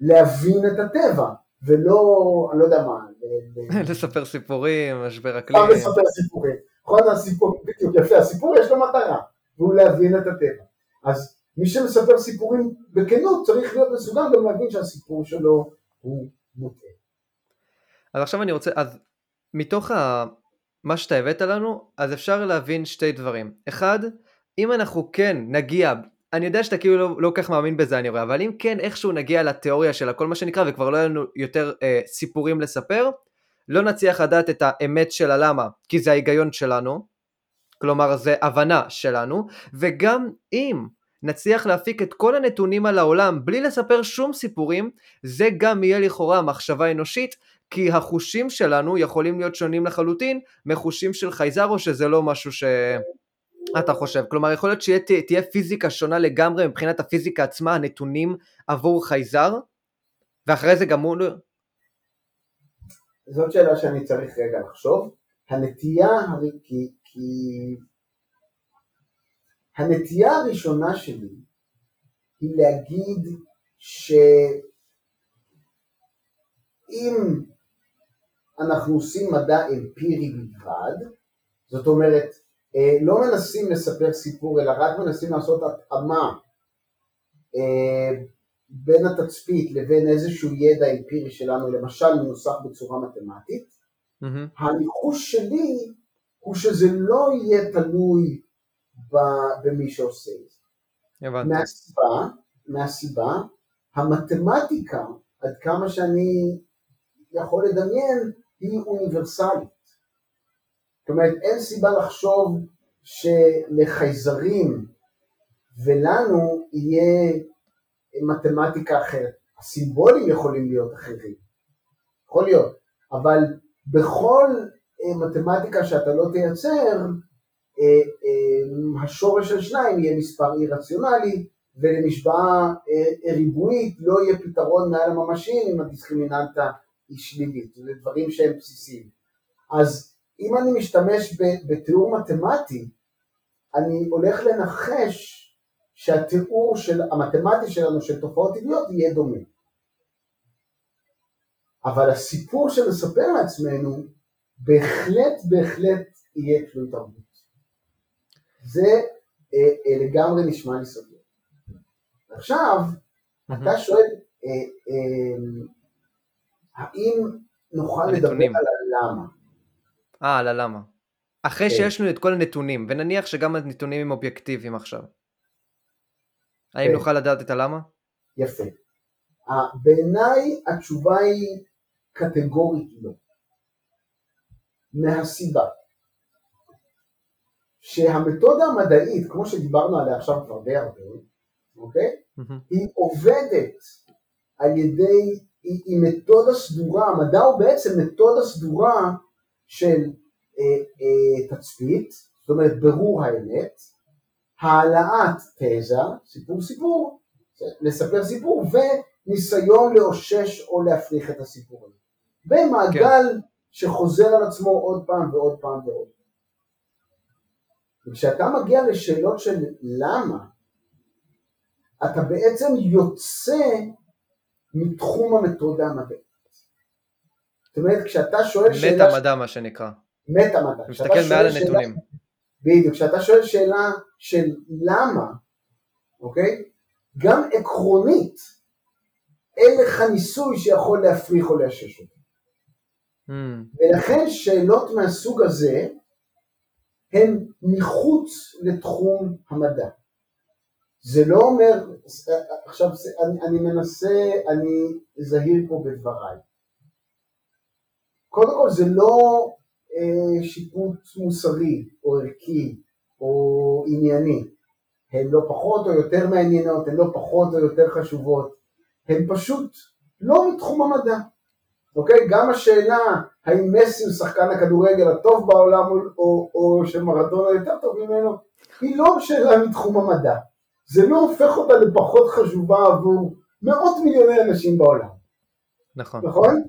להבין את הטבע, ולא, אני לא יודע מה, לספר סיפורים, משבר אקלים. סתם לספר סיפורים. נכון, הסיפור, בדיוק, יפה, הסיפור יש לו מטרה, והוא להבין את הטבע. אז מי שמספר סיפורים בכנות צריך להיות מסוגל גם להבין שהסיפור שלו הוא מוטעה. אז עכשיו אני רוצה, אז מתוך ה... מה שאתה הבאת לנו, אז אפשר להבין שתי דברים. אחד, אם אנחנו כן נגיע, אני יודע שאתה כאילו לא, לא כך מאמין בזה אני רואה, אבל אם כן איכשהו נגיע לתיאוריה של הכל מה שנקרא וכבר לא יהיו לנו יותר אה, סיפורים לספר, לא נצליח לדעת את האמת של הלמה, כי זה ההיגיון שלנו, כלומר זה הבנה שלנו, וגם אם נצליח להפיק את כל הנתונים על העולם בלי לספר שום סיפורים, זה גם יהיה לכאורה מחשבה אנושית, כי החושים שלנו יכולים להיות שונים לחלוטין מחושים של חייזר או שזה לא משהו שאתה חושב. כלומר יכול להיות שתהיה פיזיקה שונה לגמרי מבחינת הפיזיקה עצמה, הנתונים עבור חייזר, ואחרי זה גם הוא... זאת שאלה שאני צריך רגע לחשוב. הנטייה, כי, כי הנטייה הראשונה שלי היא להגיד שאם אנחנו עושים מדע אמפירי בלבד, זאת אומרת אה, לא מנסים לספר סיפור אלא רק מנסים לעשות התאמה אה, בין התצפית לבין איזשהו ידע אמפירי שלנו, למשל מנוסח בצורה מתמטית, mm-hmm. הניחוש שלי הוא שזה לא יהיה תלוי במי שעושה את זה. הבנתי. מהסיבה, מהסיבה, המתמטיקה, עד כמה שאני יכול לדמיין, היא אוניברסלית. זאת אומרת, אין סיבה לחשוב שלחייזרים ולנו יהיה מתמטיקה אחרת. הסימבולים יכולים להיות אחרים, יכול להיות, אבל בכל אה, מתמטיקה שאתה לא תייצר, אה, אה, השורש של שניים יהיה מספר אי רציונלי ולמשוואה ריבועית לא יהיה פתרון מעל הממשיים אם הדיסקרימיננטה היא שלילית, זה דברים שהם בסיסיים. אז אם אני משתמש בתיאור מתמטי, אני הולך לנחש שהתיאור של, המתמטי שלנו של תופעות טבעיות יהיה דומה. אבל הסיפור שנספר לעצמנו בהחלט בהחלט יהיה תלוי תרבות. זה אה, אה, לגמרי נשמע לי סביר. עכשיו, אתה שואל, אה, אה, האם נוכל הנתונים. לדבר על הלמה? אה, על הלמה. אחרי כן. שיש לנו את כל הנתונים, ונניח שגם הנתונים הם אובייקטיביים עכשיו. האם כן. נוכל לדעת את הלמה? יפה. בעיניי התשובה היא קטגורית לא. מהסיבה שהמתודה המדעית, כמו שדיברנו עליה עכשיו כבר די הרבה, אוקיי? היא עובדת על ידי, היא, היא מתודה סדורה, המדע הוא בעצם מתודה סדורה של אה, אה, תצפית, זאת אומרת ברור האמת, העלאת תזה, סיפור סיפור, לספר סיפור, וניסיון לאושש או להפריך את הסיפור הזה. במעגל כן. שחוזר על עצמו עוד פעם ועוד פעם ועוד. וכשאתה מגיע לשאלות של למה, אתה בעצם יוצא מתחום המתודה המדעית. זאת אומרת, כשאתה שואל שאלה... מטה מדע מה שנקרא. מטה מדע. מסתכל מעל הנתונים. שאלה... בדיוק, כשאתה שואל שאלה של למה, אוקיי? גם עקרונית, אין לך ניסוי שיכול להפריך או לאשש אותה. Mm. ולכן שאלות מהסוג הזה הן מחוץ לתחום המדע. זה לא אומר, עכשיו אני, אני מנסה, אני זהיר פה בדבריי. קודם כל זה לא אה, שיפוט מוסרי או ערכי או ענייני, הן לא פחות או יותר מעניינות, הן לא פחות או יותר חשובות, הן פשוט לא מתחום המדע. אוקיי? גם השאלה האם מסי הוא שחקן הכדורגל הטוב בעולם או, או, או שמרדונה יותר טוב ממנו, היא לא שאלה מתחום המדע. זה לא הופך אותה לפחות חשובה עבור מאות מיליוני אנשים בעולם. נכון. נכון?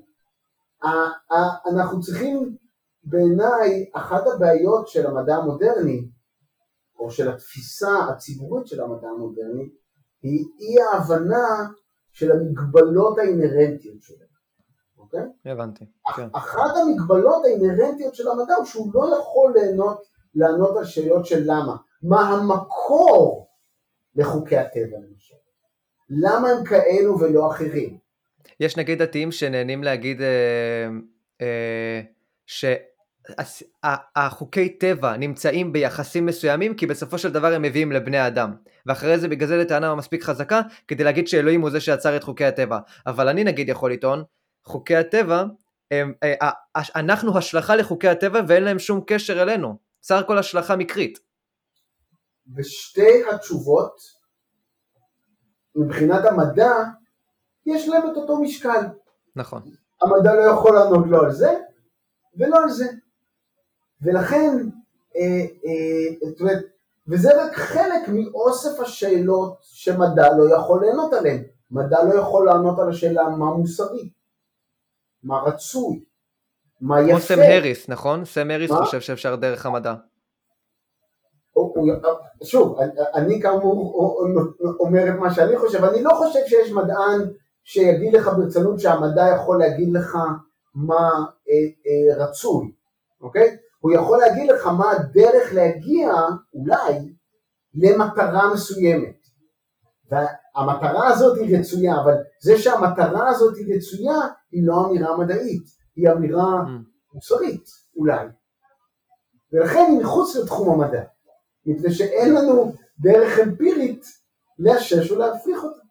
אנחנו צריכים, בעיניי, אחת הבעיות של המדע המודרני, או של התפיסה הציבורית של המדע המודרני, היא אי ההבנה של המגבלות האינהרנטיות שלו. אוקיי? הבנתי, כן. אחת המגבלות האינהרנטיות של המדע הוא שהוא לא יכול לענות, לענות על שאלות של למה. מה המקור לחוקי הטבע למשל? למה הם כאלו ולא אחרים? יש נגיד דתיים שנהנים להגיד אה, אה, שהחוקי טבע נמצאים ביחסים מסוימים כי בסופו של דבר הם מביאים לבני אדם ואחרי זה בגלל זה לטענה מספיק חזקה כדי להגיד שאלוהים הוא זה שיצר את חוקי הטבע אבל אני נגיד יכול לטעון חוקי הטבע, הם, אה, אנחנו השלכה לחוקי הטבע ואין להם שום קשר אלינו, סך הכל השלכה מקרית. ושתי התשובות, מבחינת המדע, יש להם את אותו משקל. נכון. המדע לא יכול לענות לא על זה ולא על זה. ולכן, אה, אה, זאת אומרת, וזה רק חלק מאוסף השאלות שמדע לא יכול לענות עליהן. מדע לא יכול לענות על השאלה מה מוסרי. מה רצוי, מה יפה. כמו סם הריס, נכון? סם הריס מה? חושב שאפשר דרך המדע. שוב, אני כאמור אומר את מה שאני חושב, אני לא חושב שיש מדען שיגיד לך ברצונות שהמדע יכול להגיד לך מה אה, אה, רצוי, אוקיי? הוא יכול להגיד לך מה הדרך להגיע, אולי, למטרה מסוימת. והמטרה הזאת היא רצויה, אבל זה שהמטרה הזאת היא רצויה היא לא אמירה מדעית, היא אמירה mm. מוסרית אולי. ולכן היא מחוץ לתחום המדע, מפני שאין לנו דרך אמפירית לאשש ולהפריך אותה.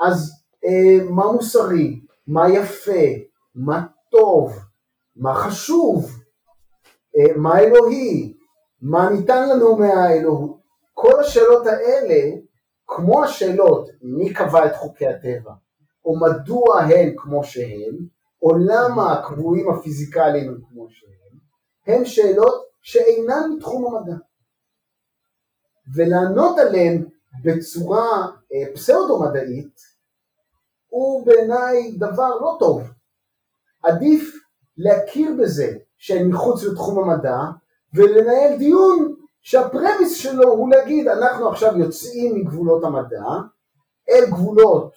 אז אה, מה מוסרי, מה יפה, מה טוב, מה חשוב, אה, מה אלוהי, מה ניתן לנו מהאלוהות, כל השאלות האלה כמו השאלות מי קבע את חוקי הטבע, או מדוע הן כמו שהן, או למה הקבועים הפיזיקליים הם כמו שהם, הן שאלות שאינן מתחום המדע. ולענות עליהן בצורה אה, פסאודו-מדעית הוא בעיניי דבר לא טוב. עדיף להכיר בזה שהן מחוץ לתחום המדע ולנהל דיון שה premise שלו הוא להגיד אנחנו עכשיו יוצאים מגבולות המדע אל גבולות,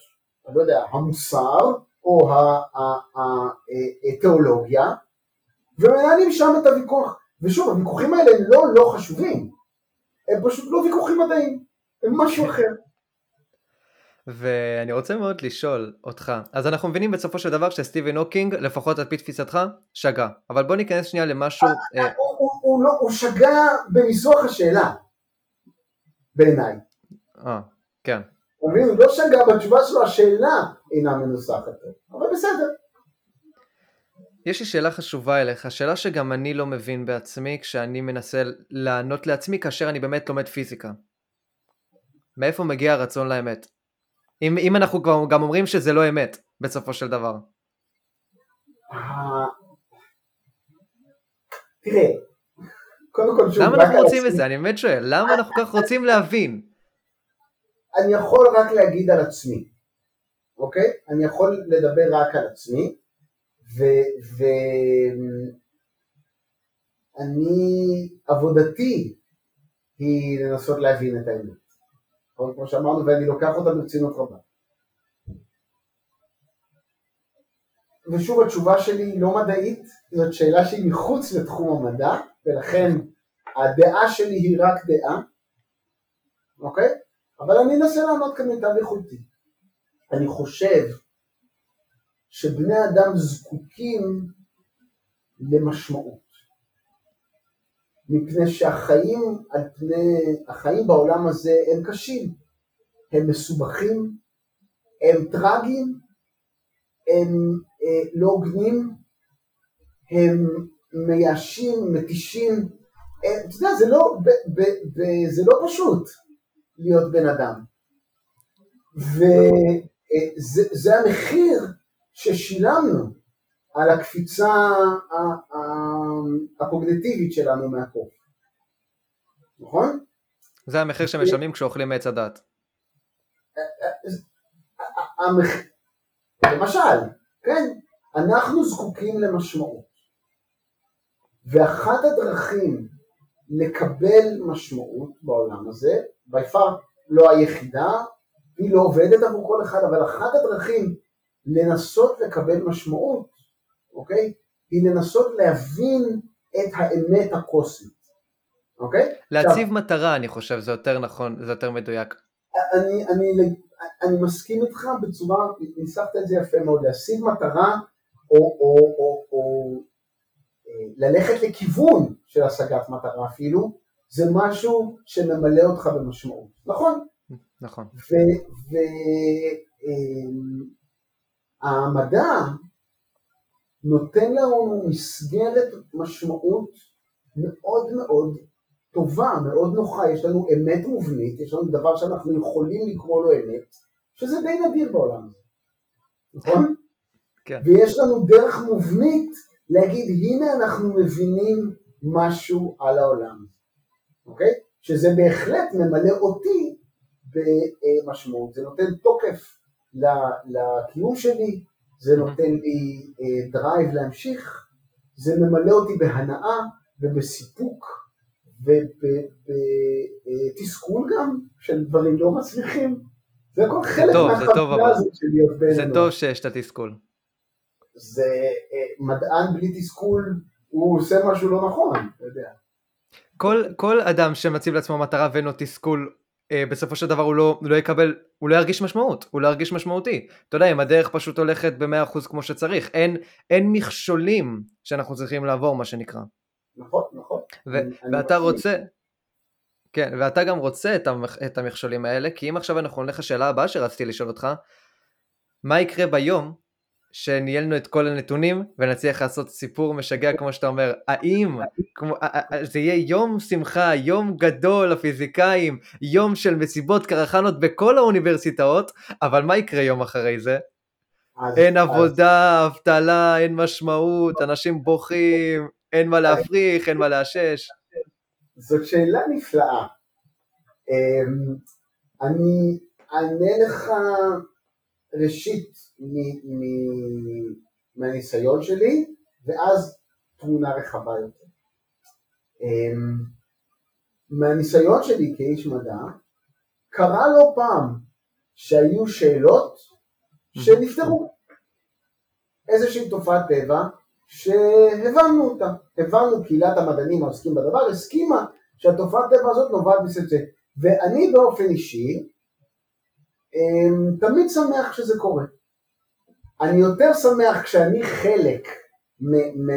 אני לא יודע, המוסר או התיאולוגיה ומנהלים שם את הוויכוח ושוב הוויכוחים האלה לא לא חשובים הם פשוט לא ויכוחים מדעיים הם משהו אחר ואני רוצה מאוד לשאול אותך, אז אנחנו מבינים בסופו של דבר שסטיבן הוקינג, לפחות על פי תפיסתך, שגה. אבל בוא ניכנס שנייה למשהו... אה, אה, לא, הוא שגה בניסוח השאלה, בעיניי. אה, כן. הוא לא שגה בתשובה שלו, השאלה אינה מנוסחת, אבל בסדר. יש לי שאלה חשובה אליך, שאלה שגם אני לא מבין בעצמי כשאני מנסה לענות לעצמי כאשר אני באמת לומד פיזיקה. מאיפה מגיע הרצון לאמת? אם, אם אנחנו גם, גם אומרים שזה לא אמת, בסופו של דבר. תראה, קודם כל שוב, למה אנחנו רוצים את זה? אני באמת שואל, למה אנחנו כך רוצים להבין? אני יכול רק להגיד על עצמי, אוקיי? אני יכול לדבר רק על עצמי, ואני, עבודתי היא לנסות להבין את האמת. כמו שאמרנו, ואני לוקח אותה ברצינות רבה. ושוב התשובה שלי היא לא מדעית, זאת שאלה שהיא מחוץ לתחום המדע, ולכן הדעה שלי היא רק דעה, אוקיי? אבל אני אנסה לענות כאן מיטב יכולתי. אני חושב שבני אדם זקוקים למשמעות. מפני שהחיים על פני, החיים בעולם הזה הם קשים, הם מסובכים, הם טרגיים, הם אה, לא הוגנים, הם מייאשים, מתישים, אה, אתה יודע, זה לא, ב, ב, ב, זה לא פשוט להיות בן אדם. וזה אה, המחיר ששילמנו על הקפיצה הקוגניטיבית שלנו מהקוף, נכון? זה המחיר שמשלמים כשאוכלים מעץ הדת. למשל, כן, אנחנו זקוקים למשמעות, ואחת הדרכים לקבל משמעות בעולם הזה, ביפר לא היחידה, היא לא עובדת עבור כל אחד, אבל אחת הדרכים לנסות לקבל משמעות, אוקיי, היא לנסות להבין את האמת הקוסמית, אוקיי? להציב עכשיו, מטרה, אני חושב, זה יותר נכון, זה יותר מדויק. אני, אני, אני מסכים איתך בצורה, ניסחת את זה יפה מאוד, להשיג מטרה או, או, או, או אה, ללכת לכיוון של השגת מטרה אפילו, זה משהו שממלא אותך במשמעות, נכון? נכון. והמדע אה, נותן לנו מסגרת משמעות מאוד מאוד טובה, מאוד נוחה, יש לנו אמת מובנית, יש לנו דבר שאנחנו יכולים לקרוא לו אמת, שזה די נדיר בעולם הזה, נכון? כן. ויש לנו דרך מובנית להגיד הנה אנחנו מבינים משהו על העולם, אוקיי? שזה בהחלט ממלא אותי במשמעות, זה נותן תוקף לקיום שלי, זה נותן לי drive להמשיך, זה ממלא אותי בהנאה ובסיפוק ובתסכול גם שדברים לא מצליחים, זה הכל חלק מהחבילה הזאת של להיות בן זה טוב שיש את התסכול. זה אה, מדען בלי תסכול, הוא עושה משהו לא נכון, אתה יודע. כל, כל אדם שמציב לעצמו מטרה ואין לו תסכול, אה, בסופו של דבר הוא לא, הוא לא יקבל, הוא לא ירגיש משמעות, הוא לא ירגיש משמעותי. אתה יודע, אם הדרך פשוט הולכת ב-100% כמו שצריך, אין, אין מכשולים שאנחנו צריכים לעבור, מה שנקרא. נכון, נכון. ו- אני, ואתה אני רוצה, כן, ואתה גם רוצה את, המכ- את המכשולים האלה, כי אם עכשיו אנחנו נלך לשאלה הבאה שרציתי לשאול אותך, מה יקרה ביום שניהלנו את כל הנתונים ונצליח לעשות סיפור משגע כמו שאתה אומר, האם כמו, זה יהיה יום שמחה, יום גדול לפיזיקאים, יום של מסיבות קרחנות בכל האוניברסיטאות, אבל מה יקרה יום אחרי זה? אז, אין אז... עבודה, אבטלה, אין משמעות, אנשים בוכים, אין מה להפריך, אין מה לאשש. זאת שאלה נפלאה. אמ, אני אענה לך ראשית מהניסיון שלי, ואז תמונה רחבה יותר. אמ, מהניסיון שלי כאיש מדע, קרה לא פעם שהיו שאלות שנפתרו. איזושהי תופעת טבע שהבנו אותה, הבנו קהילת המדענים העוסקים בדבר, הסכימה שהתופעת טבע הזאת נובעת מסלצל. ואני באופן אישי אמ, תמיד שמח שזה קורה. אני יותר שמח כשאני חלק מה,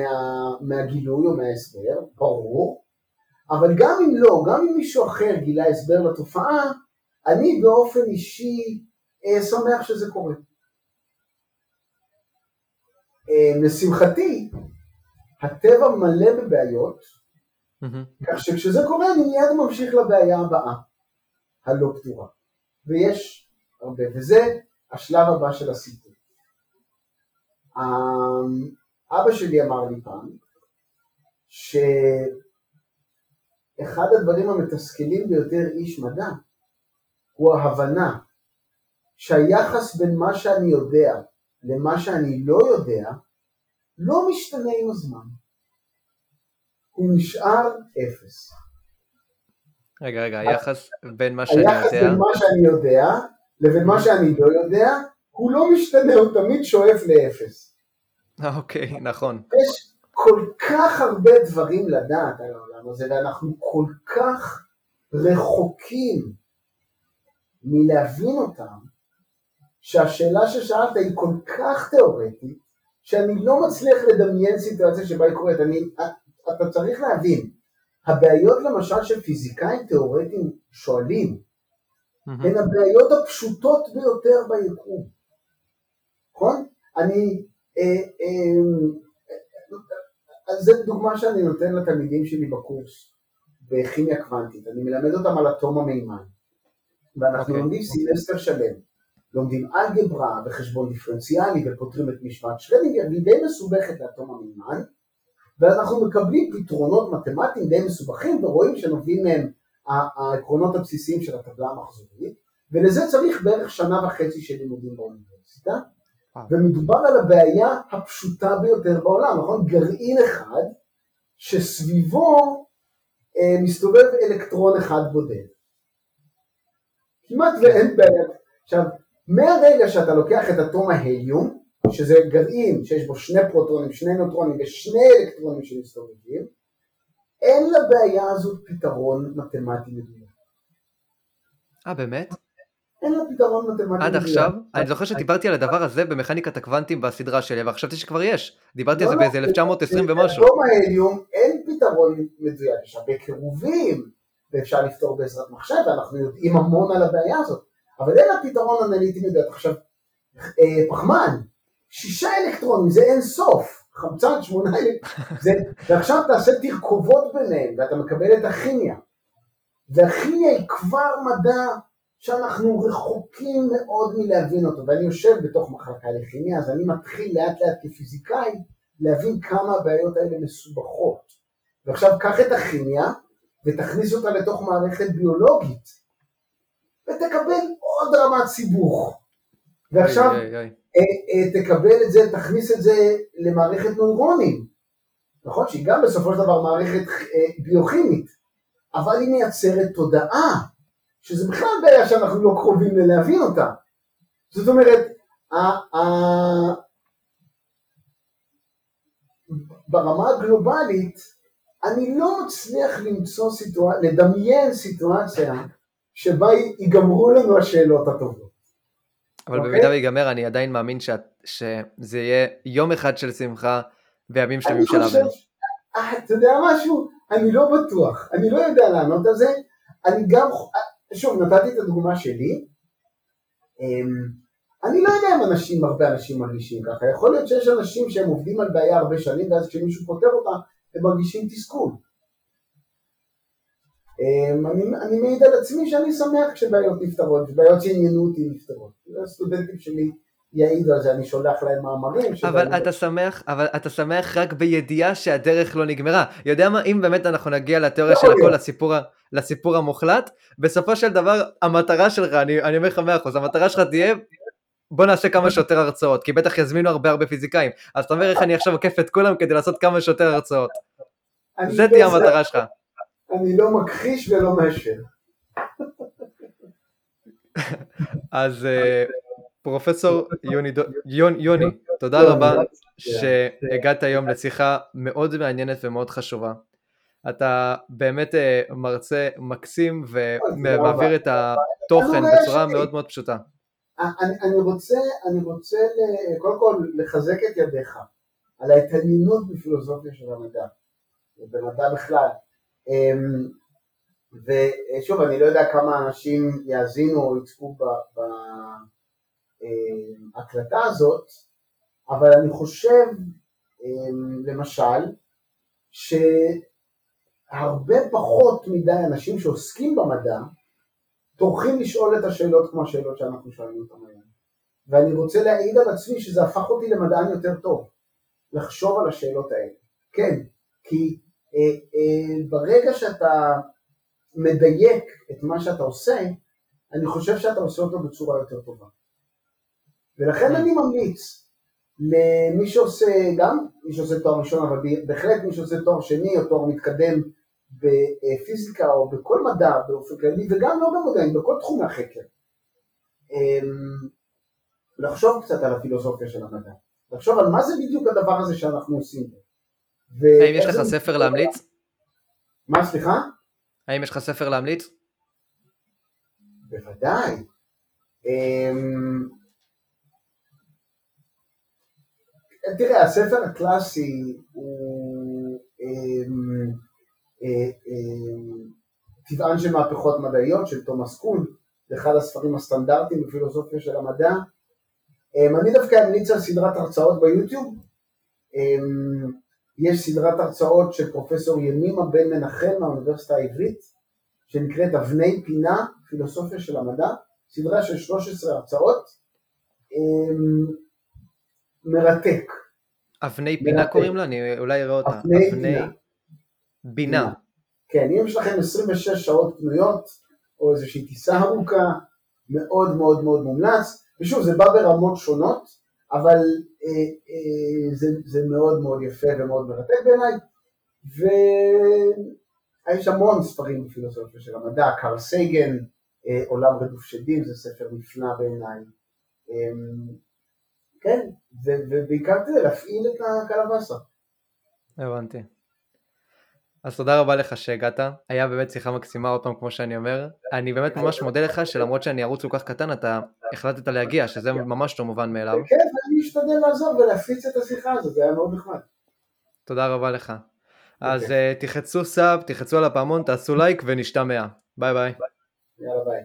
מהגילוי או מההסבר, ברור, אבל גם אם לא, גם אם מישהו אחר גילה הסבר לתופעה, אני באופן אישי אה, שמח שזה קורה. אה, לשמחתי, הטבע מלא בבעיות, mm-hmm. כך שכשזה קורה אני מיד ממשיך לבעיה הבאה, הלא פתורה. ויש הרבה, וזה השלב הבא של הסיפור. אמ, אבא שלי אמר לי פעם, שאחד הדברים המתסכלים ביותר איש מדע הוא ההבנה שהיחס בין מה שאני יודע למה שאני לא יודע לא משתנה עם הזמן. הוא נשאר אפס. רגע, רגע, היחס בין מה שאני יודע... היחס בין מה שאני יודע לבין מה שאני לא יודע, הוא לא משתנה, הוא תמיד שואף לאפס. אוקיי, נכון. יש כל כך הרבה דברים לדעת על העולם הזה, ואנחנו כל כך רחוקים מלהבין אותם, שהשאלה ששאלת היא כל כך תיאורטית, שאני לא מצליח לדמיין סיטואציה שבה היא קורית. אני, אתה צריך להבין, הבעיות למשל של פיזיקאים תיאורטיים שואלים, mm-hmm. הן הבעיות הפשוטות ביותר ביקום. נכון? אני, אה, אה, אז זו דוגמה שאני נותן לתלמידים שלי בקורס בכימיה קוונטית, אני מלמד אותם על אטום המימן, ואנחנו okay. אוקיי. לומדים סילסטר שלם, לומדים אלגברה וחשבון דיפרנציאלי ופותרים את משוואת שרדינגר, והיא די מסובכת לאטום המימן, ואנחנו מקבלים פתרונות מתמטיים די מסובכים ורואים שנובעים מהם העקרונות הבסיסיים של הטבלה המחזורית, ולזה צריך בערך שנה וחצי של לימודים באוניברסיטה, אה. ומדובר על הבעיה הפשוטה ביותר בעולם, נכון? גרעין אחד שסביבו אה, מסתובב אלקטרון אחד בודד. כמעט ואין בעיה. עכשיו, מהרגע שאתה לוקח את אטום ההליום, שזה גרעין שיש בו שני פרוטונים, שני נוטרונים ושני אלקטרונים שמסתובבים, אין לבעיה הזאת פתרון מתמטי מדויק. אה, באמת? אין לה פתרון מתמטי. עד עכשיו? אני זוכר שדיברתי על הדבר הזה במכניקת הקוונטים בסדרה שלי, אבל חשבתי שכבר יש. דיברתי על זה לא, באיזה 1920 לא, ומשהו. באטום ההליום אין פתרון מדויק, יש הרבה קירובים, ואפשר לפתור בעזרת מחשב, ואנחנו יודעים המון על הבעיה הזאת, אבל אין לה פתרון אנליטי מדויק. עכשיו, אה, פחמן, שישה אלקטרונים זה אין סוף, חמצן שמונה אלקטרונים, ועכשיו תעשה תרכובות ביניהם, ואתה מקבל את הכימיה. והכימיה היא כבר מדע שאנחנו רחוקים מאוד מלהבין אותו, ואני יושב בתוך מחלקה לכימיה, אז אני מתחיל לאט לאט כפיזיקאי להבין כמה הבעיות האלה מסובכות. ועכשיו קח את הכימיה ותכניס אותה לתוך מערכת ביולוגית, ותקבל עוד רמת סיבוך. ועכשיו אי, אי, אי. אה, אה, תקבל את זה, תכניס את זה למערכת נוירונים, נכון? שהיא גם בסופו של דבר מערכת אה, ביוכימית, אבל היא מייצרת תודעה. שזה בכלל בעיה שאנחנו לא קרובים ללהבין אותה. זאת אומרת, ברמה הגלובלית, אני לא מצליח למצוא סיטואציה, לדמיין סיטואציה שבה ייגמרו לנו השאלות הטובות. אבל okay? אוקיי? במידה ויגמר, אני עדיין מאמין ש... שזה יהיה יום אחד של שמחה וימים שלמים של אבל. אתה יודע משהו? אני לא בטוח, אני לא יודע לענות על זה, אני גם, שוב, נתתי את הדוגמה שלי, אמ, אני לא יודע אם אנשים, הרבה אנשים מרגישים ככה, יכול להיות שיש אנשים שהם עובדים על בעיה הרבה שנים ואז כשמישהו פותר אותה הם מרגישים תסכול. אמ, אני, אני מעיד על עצמי שאני שמח כשבעיות נפתרות, בעיות שעניינו אותי נפתרות. הסטודנטים שלי יעידו על זה, אני שולח להם מאמרים. אבל אתה שמח, אבל אתה שמח רק בידיעה שהדרך לא נגמרה. יודע מה, אם באמת אנחנו נגיע לתיאוריה של הכל, לסיפור, לסיפור המוחלט, בסופו של דבר המטרה שלך, אני, אני אומר לך מאה אחוז, המטרה שלך תהיה בוא נעשה כמה שיותר הרצאות, כי בטח יזמינו הרבה הרבה פיזיקאים. אז אתה אומר איך אני עכשיו עוקף את כולם כדי לעשות כמה שיותר הרצאות. זה תהיה המטרה שלך. אני לא מכחיש ולא מאשר. אז אה, פרופסור יוני, יוני, יוני תודה רבה שהגעת היום לשיחה מאוד מעניינת ומאוד חשובה. אתה באמת אה, מרצה מקסים ומעביר את התוכן בצורה מאוד מאוד פשוטה. אני רוצה, אני רוצה קודם כל לחזק את ידיך על ההתעניינות בפילוסופיה של המדע, ובמדע בכלל. אמ, ושוב, אני לא יודע כמה אנשים יאזינו או יצפו בהקלטה הזאת, אבל אני חושב, אמ, למשל, שהרבה פחות מדי אנשים שעוסקים במדע טורחים לשאול את השאלות כמו השאלות שאנחנו שואלים אותם היום. ואני רוצה להעיד על עצמי שזה הפך אותי למדען יותר טוב, לחשוב על השאלות האלה. כן, כי אה, אה, ברגע שאתה מדייק את מה שאתה עושה, אני חושב שאתה עושה אותו בצורה יותר טובה. ולכן אני ממליץ למי שעושה, גם מי שעושה תואר ראשון, אבל בהחלט מי שעושה תואר שני או תואר מתקדם בפיזיקה או בכל מדע באופן כללי, וגם לא במדעים, בכל תחומי החקר. אמ, לחשוב קצת על הפילוסופיה של המדע, לחשוב על מה זה בדיוק הדבר הזה שאנחנו עושים. האם יש לך ספר להמליץ? מה, סליחה? האם יש לך ספר להמליץ? בוודאי. אמ, תראה, הספר הקלאסי הוא אמ, אה, אמ, טבען של מהפכות מדעיות של תומאס קון, זה אחד הספרים הסטנדרטיים בפילוסופיה של המדע. אני דווקא אמליץ על סדרת הרצאות ביוטיוב. יש סדרת הרצאות של פרופסור ימימה בן מנחם מהאוניברסיטה העברית, שנקראת אבני פינה, פילוסופיה של המדע, סדרה של 13 הרצאות, אמ, מרתק. אבני פינה מרתק. קוראים לה? אני אולי אראה אותה. אבני, אבני בינה. בינה. כן, אם יש לכם 26 שעות פנויות, או איזושהי טיסה ארוכה, מאוד מאוד מאוד מומלץ, ושוב זה בא ברמות שונות, אבל אה, אה, זה, זה מאוד מאוד יפה ומאוד מרתק בעיניי, ויש המון ספרים בפילוסופיה של המדע, קארל סייגן, אה, עולם רדוף שדים, זה ספר נפלא בעיניי, אה, כן, ובעיקר כדי להפעיל את הקלווסה. הבנתי. אז תודה רבה לך שהגעת, היה באמת שיחה מקסימה עוד פעם כמו שאני אומר, אני באמת ממש מודה לך שלמרות שאני ערוץ כל כך קטן אתה החלטת להגיע, שזה ממש לא מובן מאליו. כן, אני משתדל לעזור ולהפיץ את השיחה הזאת, זה היה מאוד נחמד. תודה רבה לך. אז uh, תלחצו sub, תלחצו על הפעמון, תעשו לייק ונשתמע. ביי ביי. יאללה ביי.